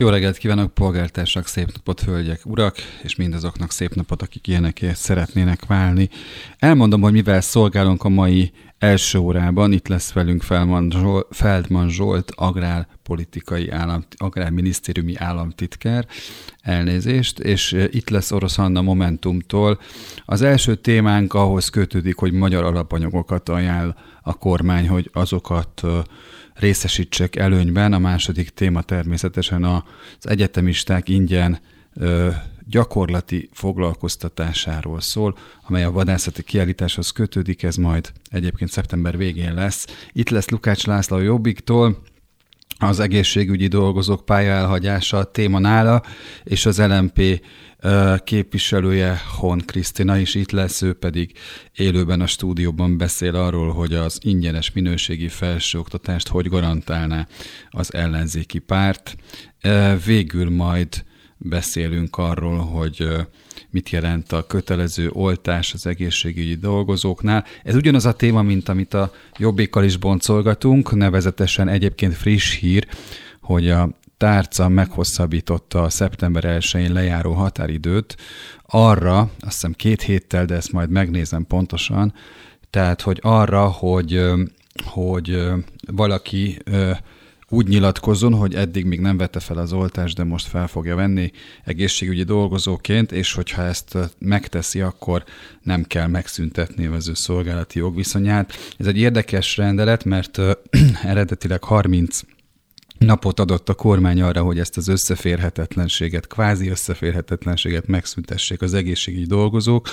Jó reggelt kívánok, polgártársak, szép napot, hölgyek, urak, és mindazoknak szép napot, akik ilyenekért szeretnének válni. Elmondom, hogy mivel szolgálunk a mai első órában, itt lesz velünk Feldman Zsolt, agrárpolitikai állam, agrárminisztériumi államtitkár, elnézést, és itt lesz Orosz Anna Momentumtól. Az első témánk ahhoz kötődik, hogy magyar alapanyagokat ajánl a kormány, hogy azokat részesítsek előnyben. A második téma természetesen az egyetemisták ingyen gyakorlati foglalkoztatásáról szól, amely a vadászati kiállításhoz kötődik, ez majd egyébként szeptember végén lesz. Itt lesz Lukács László Jobbiktól, az egészségügyi dolgozók pályaelhagyása téma nála, és az LMP képviselője Hon Krisztina is itt lesz, ő pedig élőben a stúdióban beszél arról, hogy az ingyenes minőségi felsőoktatást hogy garantálná az ellenzéki párt. Végül majd beszélünk arról, hogy mit jelent a kötelező oltás az egészségügyi dolgozóknál. Ez ugyanaz a téma, mint amit a jobbékkal is boncolgatunk, nevezetesen egyébként friss hír, hogy a tárca meghosszabbította a szeptember 1-én lejáró határidőt arra, azt hiszem két héttel, de ezt majd megnézem pontosan, tehát, hogy arra, hogy, hogy valaki úgy nyilatkozzon, hogy eddig még nem vette fel az oltást, de most fel fogja venni egészségügyi dolgozóként, és hogyha ezt megteszi, akkor nem kell megszüntetni az ő szolgálati jogviszonyát. Ez egy érdekes rendelet, mert eredetileg 30 napot adott a kormány arra, hogy ezt az összeférhetetlenséget, kvázi összeférhetetlenséget megszüntessék az egészségügyi dolgozók.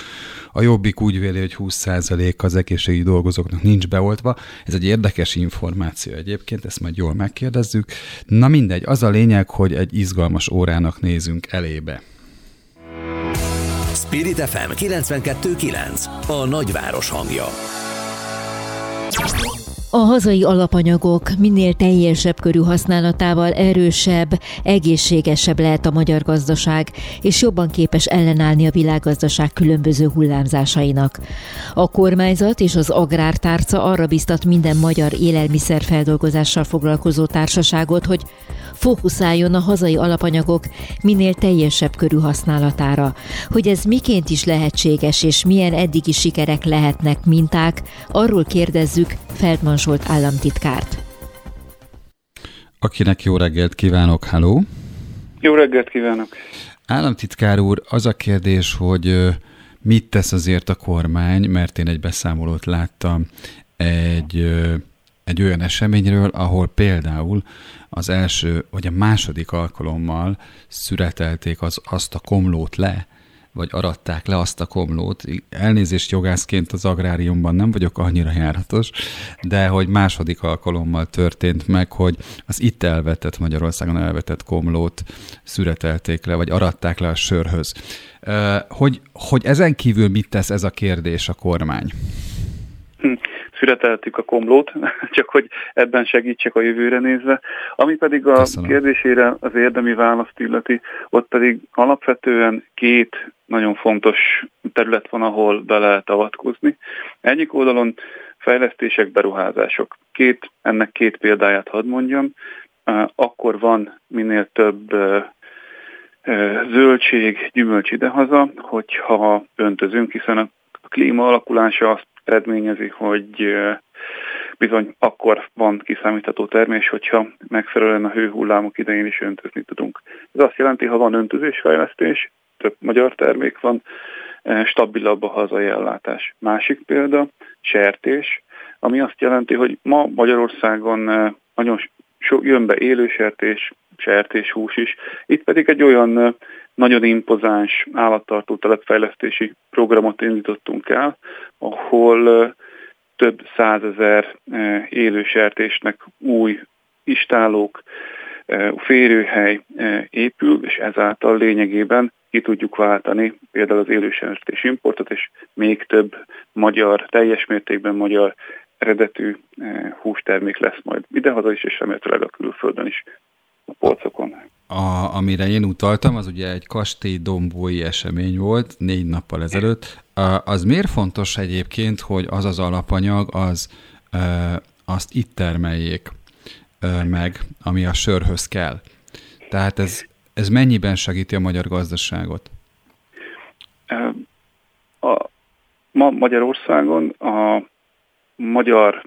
A Jobbik úgy véli, hogy 20% az egészségügyi dolgozóknak nincs beoltva. Ez egy érdekes információ egyébként, ezt majd jól megkérdezzük. Na mindegy, az a lényeg, hogy egy izgalmas órának nézünk elébe. Spirit FM 92.9 A nagyváros hangja a hazai alapanyagok minél teljesebb körű használatával erősebb, egészségesebb lehet a magyar gazdaság, és jobban képes ellenállni a világgazdaság különböző hullámzásainak. A kormányzat és az agrártárca arra biztat minden magyar élelmiszerfeldolgozással foglalkozó társaságot, hogy fókuszáljon a hazai alapanyagok minél teljesebb körű használatára. Hogy ez miként is lehetséges, és milyen eddigi sikerek lehetnek minták, arról kérdezzük Feldman Zsolt államtitkárt. Akinek jó reggelt kívánok, halló! Jó reggelt kívánok! Államtitkár úr, az a kérdés, hogy mit tesz azért a kormány, mert én egy beszámolót láttam egy, egy olyan eseményről, ahol például az első vagy a második alkalommal szüretelték az, azt a komlót le, vagy aratták le azt a komlót. Elnézést jogászként az agráriumban nem vagyok annyira járatos, de hogy második alkalommal történt meg, hogy az itt elvetett, Magyarországon elvetett komlót szüretelték le, vagy aratták le a sörhöz. Hogy, hogy ezen kívül mit tesz ez a kérdés a kormány? Szüreteltük a komlót, csak hogy ebben segítsek a jövőre nézve. Ami pedig a Köszönöm. kérdésére az érdemi választ illeti, ott pedig alapvetően két nagyon fontos terület van, ahol be lehet avatkozni. Egyik oldalon fejlesztések, beruházások. Két, ennek két példáját hadd mondjam. Akkor van minél több zöldség, gyümölcs idehaza, hogyha öntözünk, hiszen a klíma alakulása azt eredményezi, hogy bizony akkor van kiszámítható termés, hogyha megfelelően a hőhullámok idején is öntözni tudunk. Ez azt jelenti, ha van öntözésfejlesztés, több magyar termék van, stabilabb a hazai ellátás. Másik példa, sertés, ami azt jelenti, hogy ma Magyarországon nagyon sok, jön be élősertés, sertéshús is. Itt pedig egy olyan nagyon impozáns állattartó telepfejlesztési programot indítottunk el, ahol több százezer élősertésnek új istálók, férőhely épül, és ezáltal lényegében ki tudjuk váltani például az élősertés importot, és még több magyar, teljes mértékben magyar eredetű hústermék lesz majd idehaza is, és remélhetőleg a külföldön is a polcokon. A, amire én utaltam, az ugye egy kastély dombói esemény volt négy nappal ezelőtt. Az miért fontos egyébként, hogy az az alapanyag, az azt itt termeljék meg, ami a sörhöz kell? Tehát ez, ez mennyiben segíti a magyar gazdaságot? A, ma Magyarországon a magyar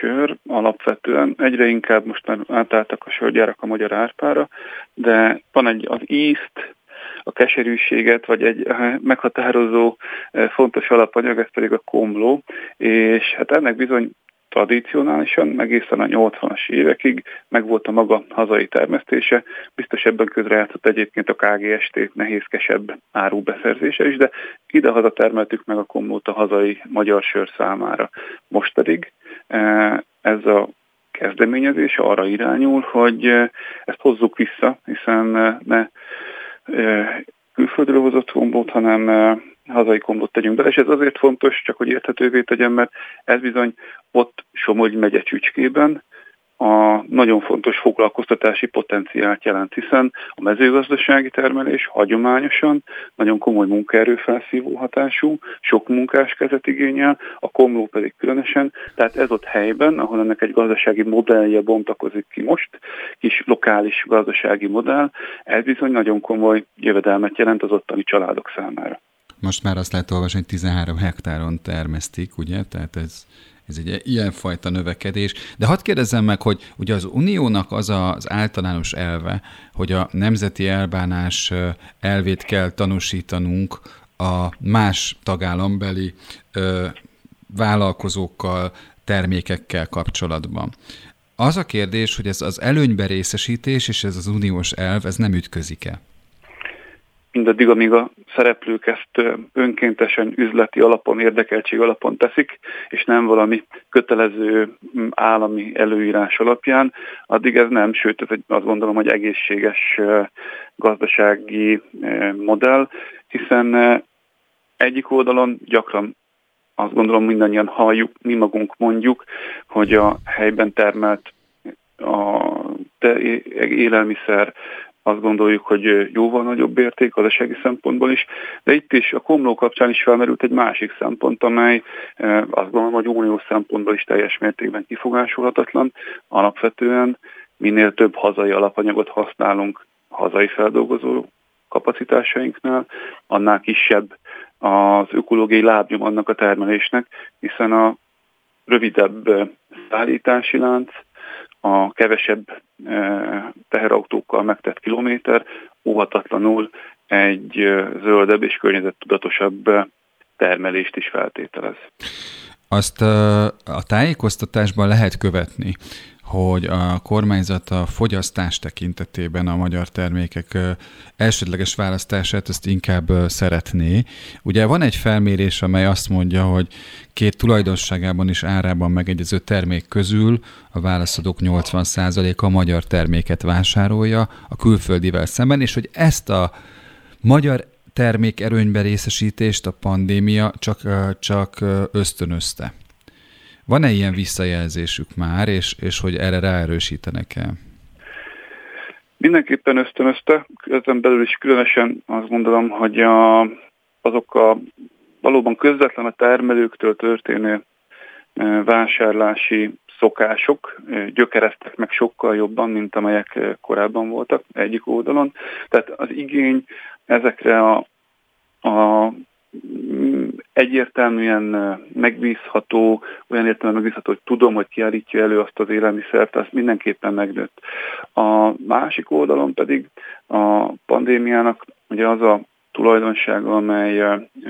sör alapvetően. Egyre inkább most már átálltak a sörgyárak a magyar árpára, de van egy az ízt, a keserűséget, vagy egy meghatározó fontos alapanyag, ez pedig a komló, és hát ennek bizony tradicionálisan, egészen a 80-as évekig megvolt a maga hazai termesztése, biztos ebben közrejátszott egyébként a KGST nehézkesebb árubeszerzése is, de idehaza termeltük meg a komlót a hazai magyar sör számára. Most pedig e, ez a kezdeményezés arra irányul, hogy e, ezt hozzuk vissza, hiszen e, ne külföldről hozott komlót, hanem hazai kombot tegyünk bele, és ez azért fontos, csak hogy érthetővé tegyem, mert ez bizony ott Somogy megye csücskében a nagyon fontos foglalkoztatási potenciált jelent, hiszen a mezőgazdasági termelés hagyományosan nagyon komoly munkaerőfelszívó hatású, sok munkás kezet igényel, a komló pedig különösen, tehát ez ott helyben, ahol ennek egy gazdasági modellje bontakozik ki most, kis lokális gazdasági modell, ez bizony nagyon komoly jövedelmet jelent az ottani családok számára. Most már azt lehet olvasni, hogy 13 hektáron termesztik, ugye? Tehát ez, ez egy ilyenfajta növekedés. De hadd kérdezzem meg, hogy ugye az uniónak az az általános elve, hogy a nemzeti elbánás elvét kell tanúsítanunk a más tagállambeli ö, vállalkozókkal, termékekkel kapcsolatban. Az a kérdés, hogy ez az előnybe részesítés és ez az uniós elv, ez nem ütközik-e? Mindaddig, amíg a szereplők ezt önkéntesen, üzleti alapon, érdekeltség alapon teszik, és nem valami kötelező állami előírás alapján, addig ez nem, sőt, ez egy, azt gondolom, hogy egészséges gazdasági modell, hiszen egyik oldalon gyakran azt gondolom mindannyian halljuk, mi magunk mondjuk, hogy a helyben termelt a élelmiszer azt gondoljuk, hogy jóval nagyobb érték gazdasági szempontból is, de itt is a komló kapcsán is felmerült egy másik szempont, amely azt gondolom, hogy uniós szempontból is teljes mértékben kifogásolhatatlan. Alapvetően minél több hazai alapanyagot használunk hazai feldolgozó kapacitásainknál, annál kisebb az ökológiai lábnyom annak a termelésnek, hiszen a rövidebb szállítási lánc, a kevesebb e, teherautókkal megtett kilométer óhatatlanul egy e, zöldebb és környezettudatosabb termelést is feltételez. Azt e, a tájékoztatásban lehet követni, hogy a kormányzat a fogyasztás tekintetében a magyar termékek elsődleges választását ezt inkább szeretné. Ugye van egy felmérés, amely azt mondja, hogy két tulajdonságában és árában megegyező termék közül a válaszadók 80%-a a magyar terméket vásárolja a külföldivel szemben, és hogy ezt a magyar termék erőnybe részesítést a pandémia csak, csak ösztönözte. Van-e ilyen visszajelzésük már, és, és hogy erre ráerősítenek-e? Mindenképpen ösztönözte, ezen belül is különösen azt gondolom, hogy a, azok a valóban közvetlen a termelőktől történő e, vásárlási szokások e, gyökereztek meg sokkal jobban, mint amelyek e, korábban voltak egyik oldalon. Tehát az igény ezekre a, a egyértelműen megbízható, olyan értelemben megbízható, hogy tudom, hogy kiállítja elő azt az élelmiszert, azt mindenképpen megnőtt. A másik oldalon pedig a pandémiának ugye az a tulajdonsága, amely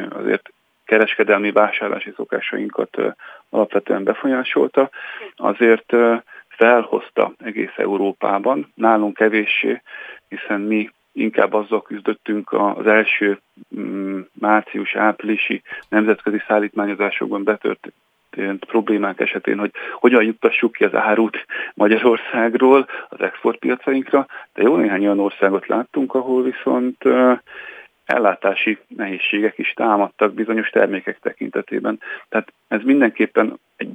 azért kereskedelmi vásárlási szokásainkat alapvetően befolyásolta, azért felhozta egész Európában, nálunk kevéssé, hiszen mi inkább azzal küzdöttünk az első mm, március-áprilisi nemzetközi szállítmányozásokban betörtént problémák esetén, hogy hogyan juttassuk ki az árut Magyarországról az exportpiacainkra, de jó néhány olyan országot láttunk, ahol viszont ellátási nehézségek is támadtak bizonyos termékek tekintetében. Tehát ez mindenképpen egy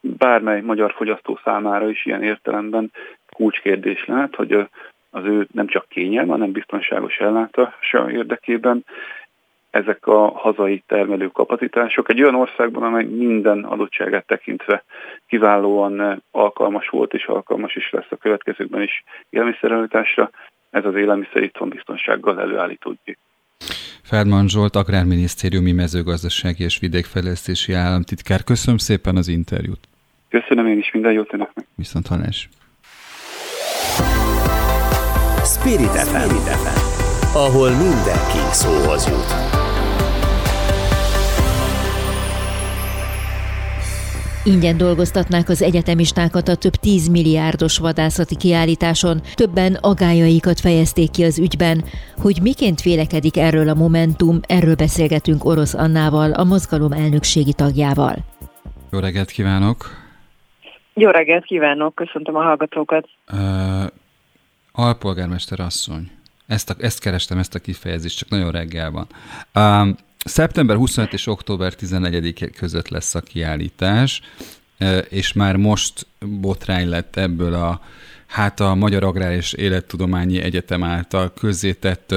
bármely magyar fogyasztó számára is ilyen értelemben kulcskérdés lehet, hogy az ő nem csak kényelme, hanem biztonságos ellátása érdekében ezek a hazai termelő kapacitások egy olyan országban, amely minden adottságát tekintve kiválóan alkalmas volt és alkalmas is lesz a következőkben is élelmiszerelőtásra, ez az élelmiszer itthon biztonsággal előállítódik. Feldman Zsolt, Agrárminisztériumi mezőgazdasági és vidékfejlesztési államtitkár. Köszönöm szépen az interjút. Köszönöm én is, minden jót önöknek. Viszont hallás. Spirit FM, ahol mindenki szóhoz jut. Ingyen dolgoztatnák az egyetemistákat a több 10 milliárdos vadászati kiállításon. Többen agályaikat fejezték ki az ügyben. Hogy miként vélekedik erről a Momentum, erről beszélgetünk Orosz Annával, a mozgalom elnökségi tagjával. Jó reggelt kívánok! Jó reggelt kívánok, köszöntöm a hallgatókat. Alpolgármester asszony, ezt, a, ezt kerestem, ezt a kifejezést, csak nagyon reggel van. Uh, Szeptember 25 és október 14 között lesz a kiállítás, és már most botrány lett ebből a hát a Magyar Agrár és Élettudományi Egyetem által közzétett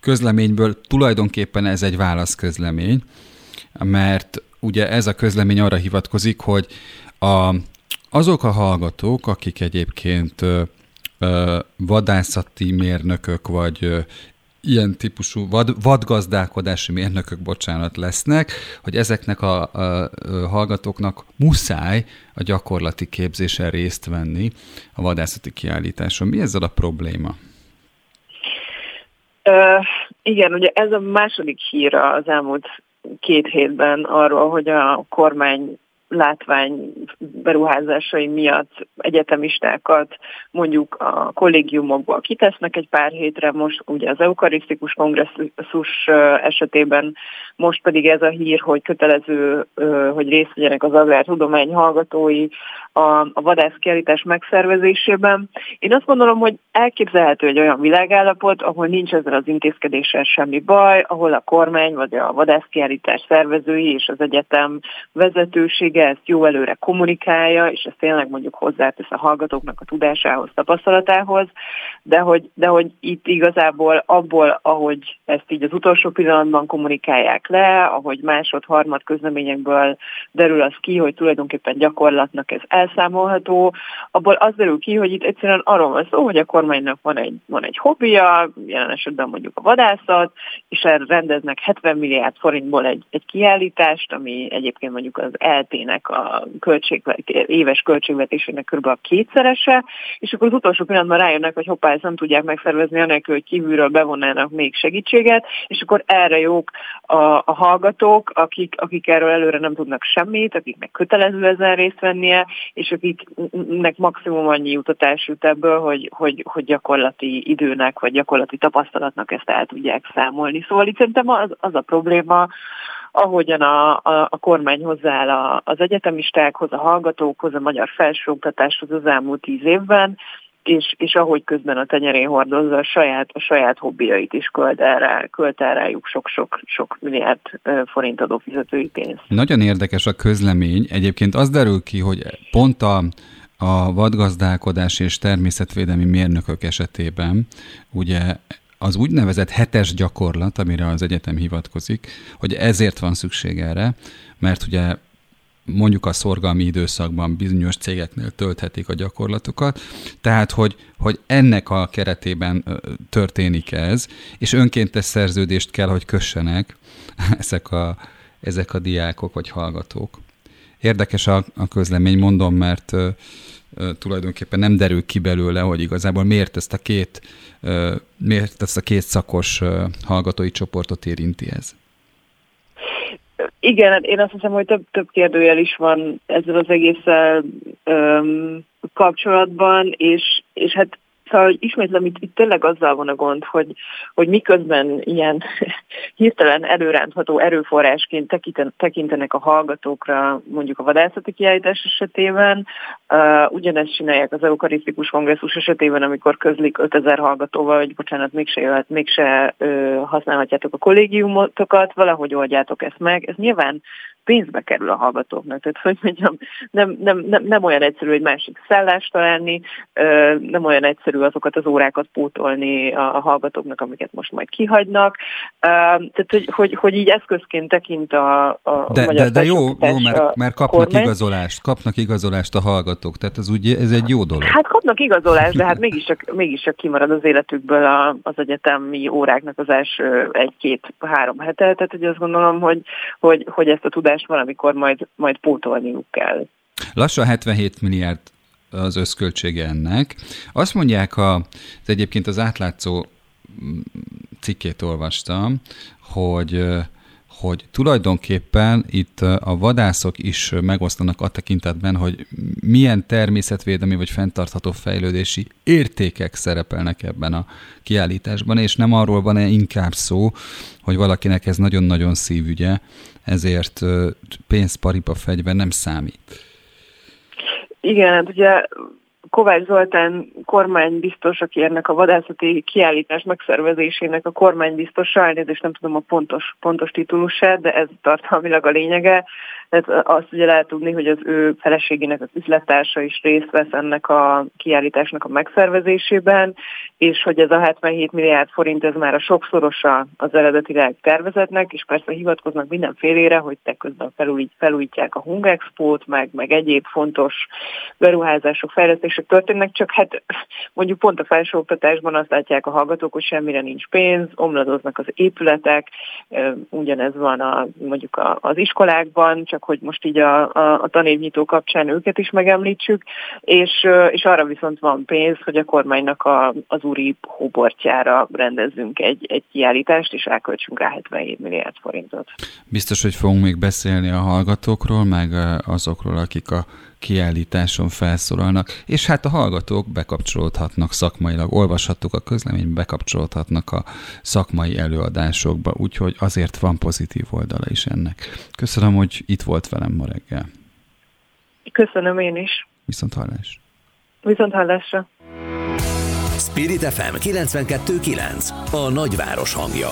közleményből tulajdonképpen ez egy válaszközlemény, mert ugye ez a közlemény arra hivatkozik, hogy a, azok a hallgatók, akik egyébként vadászati mérnökök vagy ilyen típusú vad, vadgazdálkodási mérnökök, bocsánat, lesznek, hogy ezeknek a, a, a hallgatóknak muszáj a gyakorlati képzésen részt venni a vadászati kiállításon. Mi ezzel a probléma? Uh, igen, ugye ez a második hír az elmúlt két hétben arról, hogy a kormány látvány beruházásai miatt egyetemistákat mondjuk a kollégiumokból kitesznek egy pár hétre, most ugye az eukarisztikus kongresszus esetében, most pedig ez a hír, hogy kötelező, hogy részt vegyenek az agrártudomány hallgatói a, a vadászkiállítás megszervezésében. Én azt gondolom, hogy elképzelhető egy olyan világállapot, ahol nincs ezzel az intézkedéssel semmi baj, ahol a kormány vagy a vadászkiállítás szervezői és az egyetem vezetősége ezt jó előre kommunikálja, és ezt tényleg mondjuk hozzátesz a hallgatóknak a tudásához, tapasztalatához, de hogy, de hogy itt igazából abból, ahogy ezt így az utolsó pillanatban kommunikálják le, ahogy másod, harmad közleményekből derül az ki, hogy tulajdonképpen gyakorlatnak ez elszámolható, abból az derül ki, hogy itt egyszerűen arról van szó, hogy a kormánynak van egy, van egy hobbija, jelen esetben mondjuk a vadászat, és erre rendeznek 70 milliárd forintból egy, egy kiállítást, ami egyébként mondjuk az LT-nek a költségvet, éves költségvetésének kb. a kétszerese, és akkor az utolsó pillanatban rájönnek, hogy hoppá, ezt nem tudják megszervezni, anélkül, hogy kívülről bevonnának még segítséget, és akkor erre jók a, a hallgatók, akik, akik erről előre nem tudnak semmit, akiknek kötelező ezen részt vennie, és akiknek maximum annyi jutatás jut ebből, hogy, hogy, hogy gyakorlati időnek, vagy gyakorlati tapasztalatnak ezt el tudják számolni. Szóval itt szerintem az, az a probléma, ahogyan a, a, a kormány hozzááll a, az egyetemistákhoz, a hallgatókhoz, a magyar felsőoktatáshoz az elmúlt tíz évben, és, és ahogy közben a tenyerén hordozza a saját, a saját hobbiait is költ el, költ el rájuk sok-sok sok milliárd forint adófizetői pénzt. Nagyon érdekes a közlemény. Egyébként az derül ki, hogy pont a, a vadgazdálkodás és természetvédelmi mérnökök esetében ugye az úgynevezett hetes gyakorlat, amire az egyetem hivatkozik, hogy ezért van szükség erre, mert ugye mondjuk a szorgalmi időszakban bizonyos cégeknél tölthetik a gyakorlatokat, tehát hogy, hogy ennek a keretében történik ez, és önkéntes szerződést kell, hogy kössenek ezek a, ezek a diákok vagy hallgatók. Érdekes a, a közlemény, mondom, mert ö, ö, tulajdonképpen nem derül ki belőle, hogy igazából miért ezt a két, ö, miért ezt a két szakos hallgatói csoportot érinti ez. Igen, hát én azt hiszem, hogy több, több kérdőjel is van ezzel az egésszel öm, kapcsolatban, és, és hát Szóval ismétlem, itt, itt tényleg azzal van a gond, hogy, hogy miközben ilyen hirtelen előrántható erőforrásként tekintenek a hallgatókra mondjuk a vadászati kiállítás esetében, uh, ugyanezt csinálják az eukarisztikus kongresszus esetében, amikor közlik 5000 hallgatóval, hogy bocsánat, mégse jöhet, mégse uh, használhatjátok a kollégiumotokat, valahogy oldjátok ezt meg. Ez nyilván pénzbe kerül a hallgatóknak. Tehát, hogy mondjam, nem, nem, nem, nem olyan egyszerű egy másik szállást találni, nem olyan egyszerű azokat az órákat pótolni a, a hallgatóknak, amiket most majd kihagynak. Tehát, hogy, hogy, hogy így eszközként tekint a, a de, magyar de, de jó, jó mert, mert kapnak kormány. igazolást, kapnak igazolást a hallgatók, tehát ez, úgy, ez egy jó dolog. Hát kapnak igazolást, de hát mégiscsak, mégiscsak kimarad az életükből a, az egyetemi óráknak az első egy-két-három hete, tehát hogy azt gondolom, hogy, hogy, hogy ezt a tudást valamikor majd, majd pótolniuk kell. Lassan 77 milliárd az összköltsége ennek. Azt mondják, a, az egyébként az átlátszó cikkét olvastam, hogy hogy tulajdonképpen itt a vadászok is megosztanak a tekintetben, hogy milyen természetvédelmi vagy fenntartható fejlődési értékek szerepelnek ebben a kiállításban, és nem arról van-e inkább szó, hogy valakinek ez nagyon-nagyon szívügye, ezért pénzparipa fegyver nem számít. Igen, hát ugye Kovács Zoltán kormánybiztos, aki ennek a vadászati kiállítás megszervezésének a kormánybiztosa, elnézést nem tudom a pontos, pontos titulusát, de ez tartalmilag a lényege, tehát azt ugye lehet tudni, hogy az ő feleségének az üzlettársa is részt vesz ennek a kiállításnak a megszervezésében, és hogy ez a 77 milliárd forint, ez már a sokszorosa az eredetileg tervezetnek, és persze hivatkoznak mindenfélére, hogy te közben felújít, felújítják a Hungexpót, meg, meg egyéb fontos beruházások, fejlesztések történnek, csak hát mondjuk pont a felsőoktatásban azt látják a hallgatók, hogy semmire nincs pénz, omladoznak az épületek, ugyanez van a, mondjuk az iskolákban, csak hogy most így a, a, a tanévnyitó kapcsán őket is megemlítsük, és, és arra viszont van pénz, hogy a kormánynak a, az úri hóbortjára rendezzünk egy, egy kiállítást, és elköltsünk rá 77 milliárd forintot. Biztos, hogy fogunk még beszélni a hallgatókról, meg azokról, akik a kiállításon felszólalnak, és hát a hallgatók bekapcsolódhatnak szakmailag, olvashattuk a közleményt, bekapcsolódhatnak a szakmai előadásokba, úgyhogy azért van pozitív oldala is ennek. Köszönöm, hogy itt volt velem ma reggel. Köszönöm én is. Viszont hallás. Viszont hallásra. Spirit FM 92.9 A nagyváros hangja.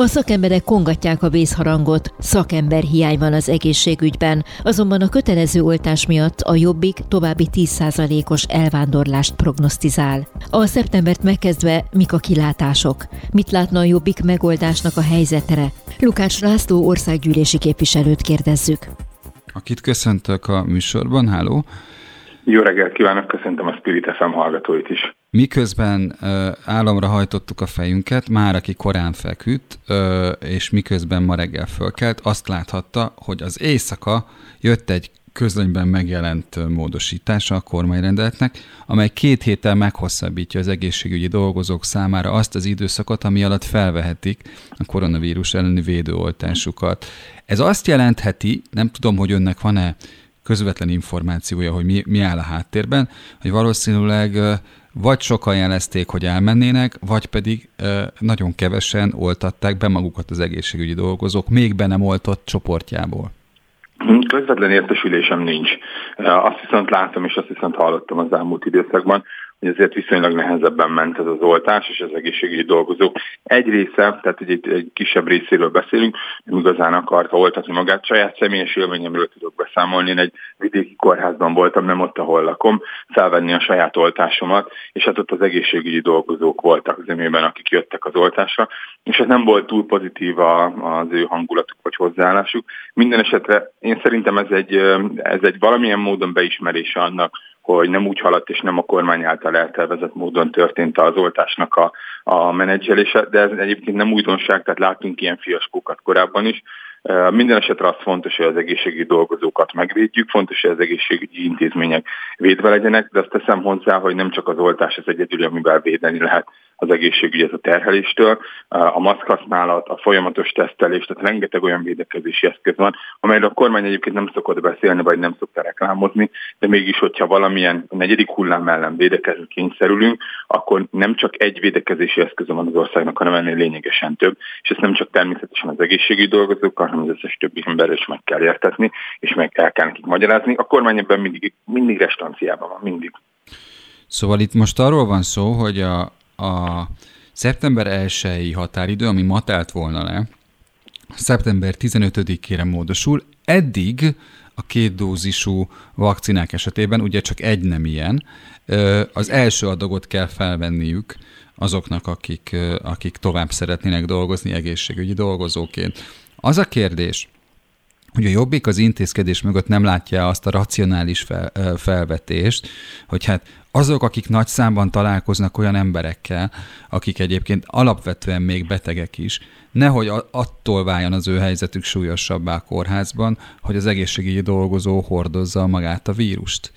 A szakemberek kongatják a vészharangot, szakember hiány van az egészségügyben, azonban a kötelező oltás miatt a Jobbik további 10%-os elvándorlást prognosztizál. A szeptembert megkezdve mik a kilátások? Mit látna a Jobbik megoldásnak a helyzetere? Lukács László országgyűlési képviselőt kérdezzük. Akit köszöntök a műsorban, háló! Jó reggelt kívánok, köszöntöm a Spirit FM hallgatóit is. Miközben ö, államra hajtottuk a fejünket, már aki korán feküdt, ö, és miközben ma reggel fölkelt, azt láthatta, hogy az éjszaka jött egy közlönyben megjelent módosítása a kormányrendeletnek, amely két héttel meghosszabbítja az egészségügyi dolgozók számára azt az időszakot, ami alatt felvehetik a koronavírus elleni védőoltásukat. Ez azt jelentheti, nem tudom, hogy önnek van-e közvetlen információja, hogy mi, mi áll a háttérben, hogy valószínűleg vagy sokan jelezték, hogy elmennének, vagy pedig nagyon kevesen oltatták be magukat az egészségügyi dolgozók, még be nem oltott csoportjából. Közvetlen értesülésem nincs. Azt viszont láttam, és azt viszont hallottam az elmúlt időszakban, ezért viszonylag nehezebben ment ez az oltás, és az egészségügyi dolgozók egy része, tehát egy, egy kisebb részéről beszélünk, nem igazán akarta oltatni magát. Saját személyes élményemről tudok beszámolni. Én egy vidéki kórházban voltam, nem ott, ahol lakom, felvenni a saját oltásomat, és hát ott az egészségügyi dolgozók voltak zömében, akik jöttek az oltásra, és ez nem volt túl pozitív az ő hangulatuk vagy hozzáállásuk. Minden esetre én szerintem ez egy, ez egy valamilyen módon beismerése annak, hogy nem úgy haladt és nem a kormány által eltervezett módon történt az oltásnak a, a menedzselése, de ez egyébként nem újdonság, tehát látunk ilyen fiaskókat korábban is. Minden esetre az fontos, hogy az egészségügyi dolgozókat megvédjük, fontos, hogy az egészségügyi intézmények védve legyenek, de azt teszem hozzá, hogy nem csak az oltás az egyedül, amivel védeni lehet az egészségügyet a terheléstől, a maszkhasználat, a folyamatos tesztelés, tehát rengeteg olyan védekezési eszköz van, amelyről a kormány egyébként nem szokott beszélni, vagy nem szokta reklámozni, de mégis, hogyha valamilyen negyedik hullám ellen védekezni kényszerülünk, akkor nem csak egy védekezési eszköz van az országnak, hanem ennél lényegesen több, és ezt nem csak természetesen az egészségügyi dolgozókkal, hanem az összes többi ember is meg kell értetni, és meg el kell nekik magyarázni. A kormány ebben mindig, mindig restanciában van, mindig. Szóval itt most arról van szó, hogy a, a szeptember 1 határidő, ami ma telt volna le, szeptember 15-ére módosul. Eddig a két dózisú vakcinák esetében ugye csak egy nem ilyen. Az első adagot kell felvenniük azoknak, akik, akik tovább szeretnének dolgozni egészségügyi dolgozóként. Az a kérdés, hogy a Jobbik az intézkedés mögött nem látja azt a racionális fel, felvetést, hogy hát azok, akik nagy számban találkoznak olyan emberekkel, akik egyébként alapvetően még betegek is, nehogy attól váljon az ő helyzetük súlyosabbá a kórházban, hogy az egészségügyi dolgozó hordozza magát a vírust.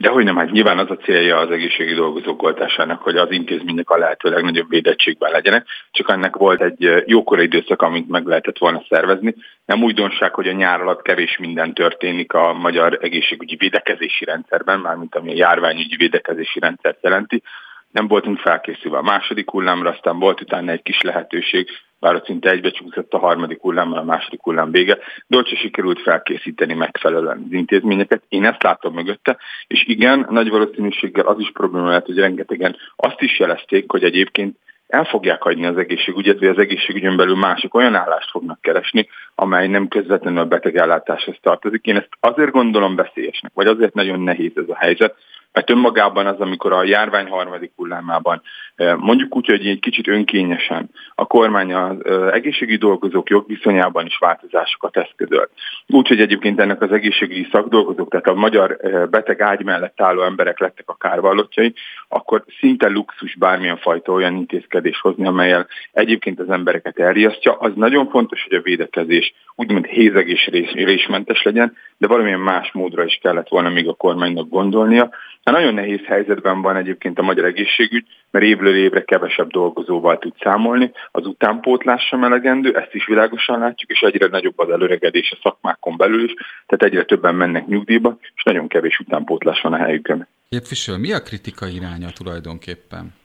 De hogy nem, hát nyilván az a célja az egészségi dolgozók oltásának, hogy az intézmények a lehető legnagyobb védettségben legyenek, csak ennek volt egy jókora időszak, amit meg lehetett volna szervezni. Nem újdonság, hogy a nyár alatt kevés minden történik a magyar egészségügyi védekezési rendszerben, mármint ami a járványügyi védekezési rendszert jelenti. Nem voltunk felkészülve a második hullámra, aztán volt utána egy kis lehetőség, bár ott szinte egybecsúszott a harmadik hullám, a második hullám vége, Dolce sikerült felkészíteni megfelelően az intézményeket. Én ezt látom mögötte, és igen, nagy valószínűséggel az is probléma lehet, hogy rengetegen azt is jelezték, hogy egyébként el fogják hagyni az egészségügyet, vagy az egészségügyön belül mások olyan állást fognak keresni, amely nem közvetlenül a betegellátáshoz tartozik. Én ezt azért gondolom veszélyesnek, vagy azért nagyon nehéz ez a helyzet, mert önmagában az, amikor a járvány harmadik hullámában mondjuk úgy, hogy egy kicsit önkényesen a kormány az egészségügyi dolgozók jogviszonyában is változásokat eszközöl. Úgyhogy egyébként ennek az egészségügyi szakdolgozók, tehát a magyar beteg ágy mellett álló emberek lettek a kárvallottjai, akkor szinte luxus bármilyen fajta olyan intézkedés hozni, amelyel egyébként az embereket elriasztja. Az nagyon fontos, hogy a védekezés úgymond hézeg és résmentes legyen, de valamilyen más módra is kellett volna még a kormánynak gondolnia. Hát nagyon nehéz helyzetben van egyébként a magyar egészségügy, mert évről évre kevesebb dolgozóval tud számolni, az utánpótlás sem elegendő, ezt is világosan látjuk, és egyre nagyobb az előregedés a szakmákon belül is, tehát egyre többen mennek nyugdíjba, és nagyon kevés utánpótlás van a helyükön. Képviselő, mi a kritika iránya tulajdonképpen?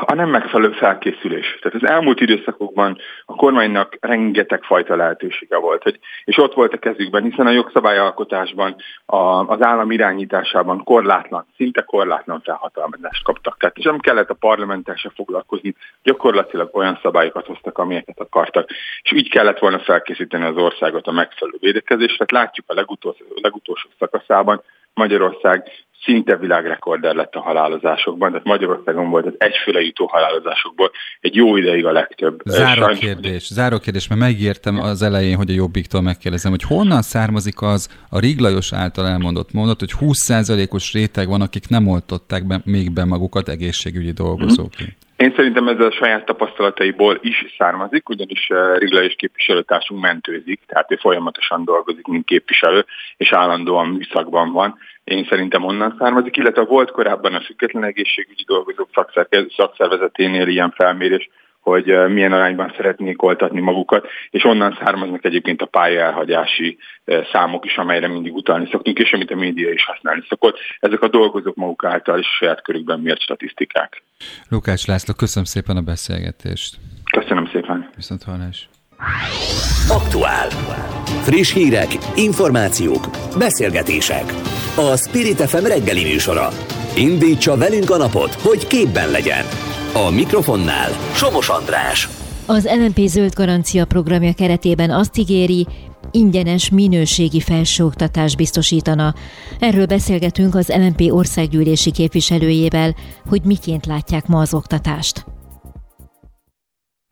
A nem megfelelő felkészülés. Tehát az elmúlt időszakokban a kormánynak rengeteg fajta lehetősége volt, hogy, és ott volt a kezükben, hiszen a jogszabályalkotásban, a, az állam irányításában korlátlan, szinte korlátlan felhatalmazást kaptak. Tehát és nem kellett a parlamenttel se foglalkozni, gyakorlatilag olyan szabályokat hoztak, amelyeket akartak. És így kellett volna felkészíteni az országot a megfelelő védekezésre. Tehát látjuk a legutolsó, legutolsó szakaszában, Magyarország szinte világrekorder lett a halálozásokban, tehát Magyarországon volt az egyfőle jutó halálozásokból egy jó ideig a legtöbb. Záró Sajnos... kérdés, záró kérdés, mert megértem az elején, hogy a Jobbiktól megkérdezem, hogy honnan származik az a Riglajos által elmondott mondat, hogy 20%-os réteg van, akik nem oltották be, még be magukat egészségügyi dolgozóként. Mm-hmm. Én szerintem ez a saját tapasztalataiból is származik, ugyanis eh, Rigla és képviselőtársunk mentőzik, tehát ő folyamatosan dolgozik, mint képviselő, és állandóan műszakban van. Én szerintem onnan származik, illetve volt korábban a független egészségügyi dolgozók szakszervezeténél ilyen felmérés, hogy milyen arányban szeretnék oltatni magukat, és onnan származnak egyébként a pályaelhagyási számok is, amelyre mindig utalni szoktunk, és amit a média is használni szokott. Ezek a dolgozók maguk által is saját körükben mért statisztikák. Lukács László, köszönöm szépen a beszélgetést. Köszönöm szépen. Viszont hallás. Aktuál. Friss hírek, információk, beszélgetések. A Spirit FM reggeli műsora. Indítsa velünk a napot, hogy képben legyen. A mikrofonnál Somos András. Az LNP zöld garancia programja keretében azt ígéri, ingyenes minőségi felsőoktatást biztosítana. Erről beszélgetünk az LNP országgyűlési képviselőjével, hogy miként látják ma az oktatást.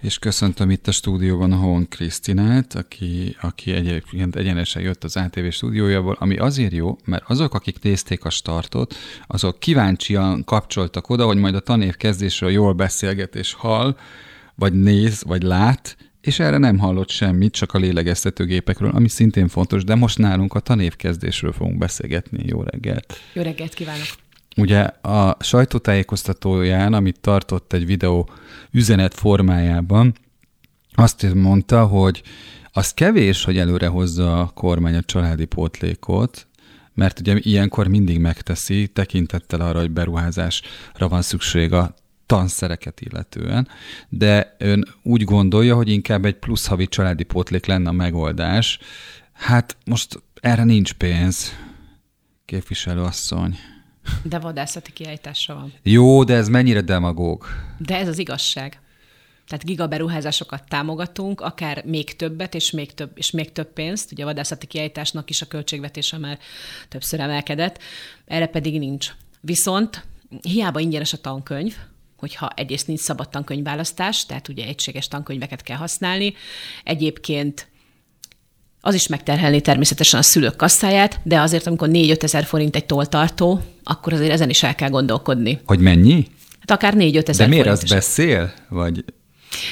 És köszöntöm itt a stúdióban a Hon Krisztinát, aki, aki egyébként egyenesen jött az ATV stúdiójából, ami azért jó, mert azok, akik nézték a startot, azok kíváncsian kapcsoltak oda, hogy majd a tanév kezdésről jól beszélget és hall, vagy néz, vagy lát, és erre nem hallott semmit, csak a lélegeztetőgépekről, ami szintén fontos, de most nálunk a tanévkezdésről fogunk beszélgetni. Jó reggelt! Jó reggelt kívánok! Ugye a sajtótájékoztatóján, amit tartott egy videó üzenet formájában, azt mondta, hogy az kevés, hogy előre hozza a kormány a családi pótlékot, mert ugye ilyenkor mindig megteszi, tekintettel arra, hogy beruházásra van szükség a tanszereket illetően, de ön úgy gondolja, hogy inkább egy plusz havi családi pótlék lenne a megoldás. Hát most erre nincs pénz, képviselő asszony. De vadászati kiállítása van. Jó, de ez mennyire demagóg? De ez az igazság. Tehát gigaberuházásokat támogatunk, akár még többet, és még több, és még több pénzt. Ugye a vadászati kiállításnak is a költségvetése már többször emelkedett, erre pedig nincs. Viszont hiába ingyenes a tankönyv, hogyha egyrészt nincs szabad tankönyvválasztás, tehát ugye egységes tankönyveket kell használni. Egyébként az is megterhelni természetesen a szülők kasszáját, de azért, amikor 4-5 ezer forint egy toltartó, akkor azért ezen is el kell gondolkodni. Hogy mennyi? Hát akár 4-5 ezer De miért forint az beszél? Vagy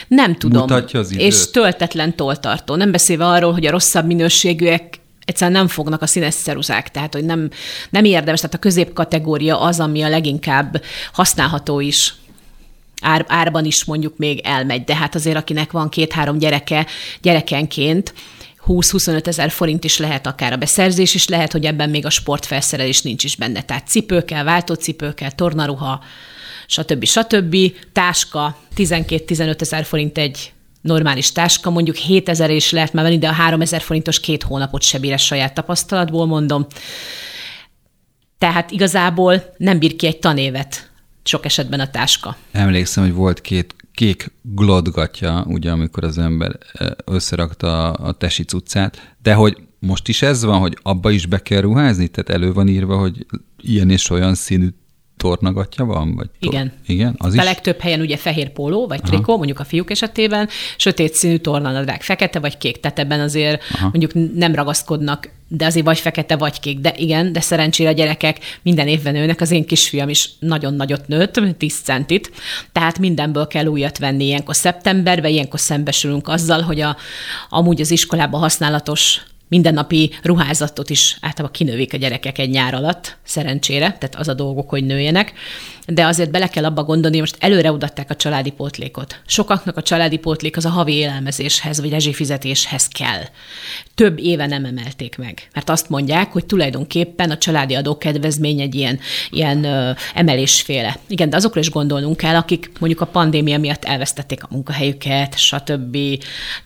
Nem tudom. Mutatja az időt? És töltetlen toltartó. Nem beszélve arról, hogy a rosszabb minőségűek egyszerűen nem fognak a színes ceruzák, tehát hogy nem, nem érdemes, tehát a középkategória az, ami a leginkább használható is ár, árban is mondjuk még elmegy, de hát azért akinek van két-három gyereke, gyerekenként 20-25 ezer forint is lehet akár a beszerzés, is lehet, hogy ebben még a sportfelszerelés nincs is benne. Tehát cipőkkel, váltócipőkkel, tornaruha, stb. stb. Táska, 12-15 ezer forint egy normális táska, mondjuk 7 ezer is lehet már venni, de a 3 ezer forintos két hónapot se bír, saját tapasztalatból mondom. Tehát igazából nem bír ki egy tanévet sok esetben a táska. emlékszem, hogy volt két kék glodgatja, ugye, amikor az ember eh, összerakta a tesi cuccát, de hogy most is ez van, hogy abba is be kell ruházni? Tehát elő van írva, hogy ilyen és olyan színű tornagatja van? Vagy to- Igen. Igen, az A is? legtöbb helyen ugye fehér póló, vagy trikó, mondjuk a fiúk esetében, sötét színű tornanadrág, fekete vagy kék, tehát ebben azért Aha. mondjuk nem ragaszkodnak, de azért vagy fekete, vagy kék. De igen, de szerencsére a gyerekek minden évben nőnek, az én kisfiam is nagyon nagyot nőtt, 10 centit, tehát mindenből kell újat venni ilyenkor szeptemberben, ilyenkor szembesülünk azzal, hogy a, amúgy az iskolában használatos mindennapi ruházatot is általában kinövik a gyerekek egy nyár alatt, szerencsére, tehát az a dolgok, hogy nőjenek, de azért bele kell abba gondolni, most előre udatták a családi pótlékot. Sokaknak a családi pótlék az a havi élelmezéshez vagy rezsifizetéshez kell. Több éve nem emelték meg, mert azt mondják, hogy tulajdonképpen a családi adókedvezmény egy ilyen, ilyen ö, emelésféle. Igen, de azokra is gondolnunk kell, akik mondjuk a pandémia miatt elvesztették a munkahelyüket, stb.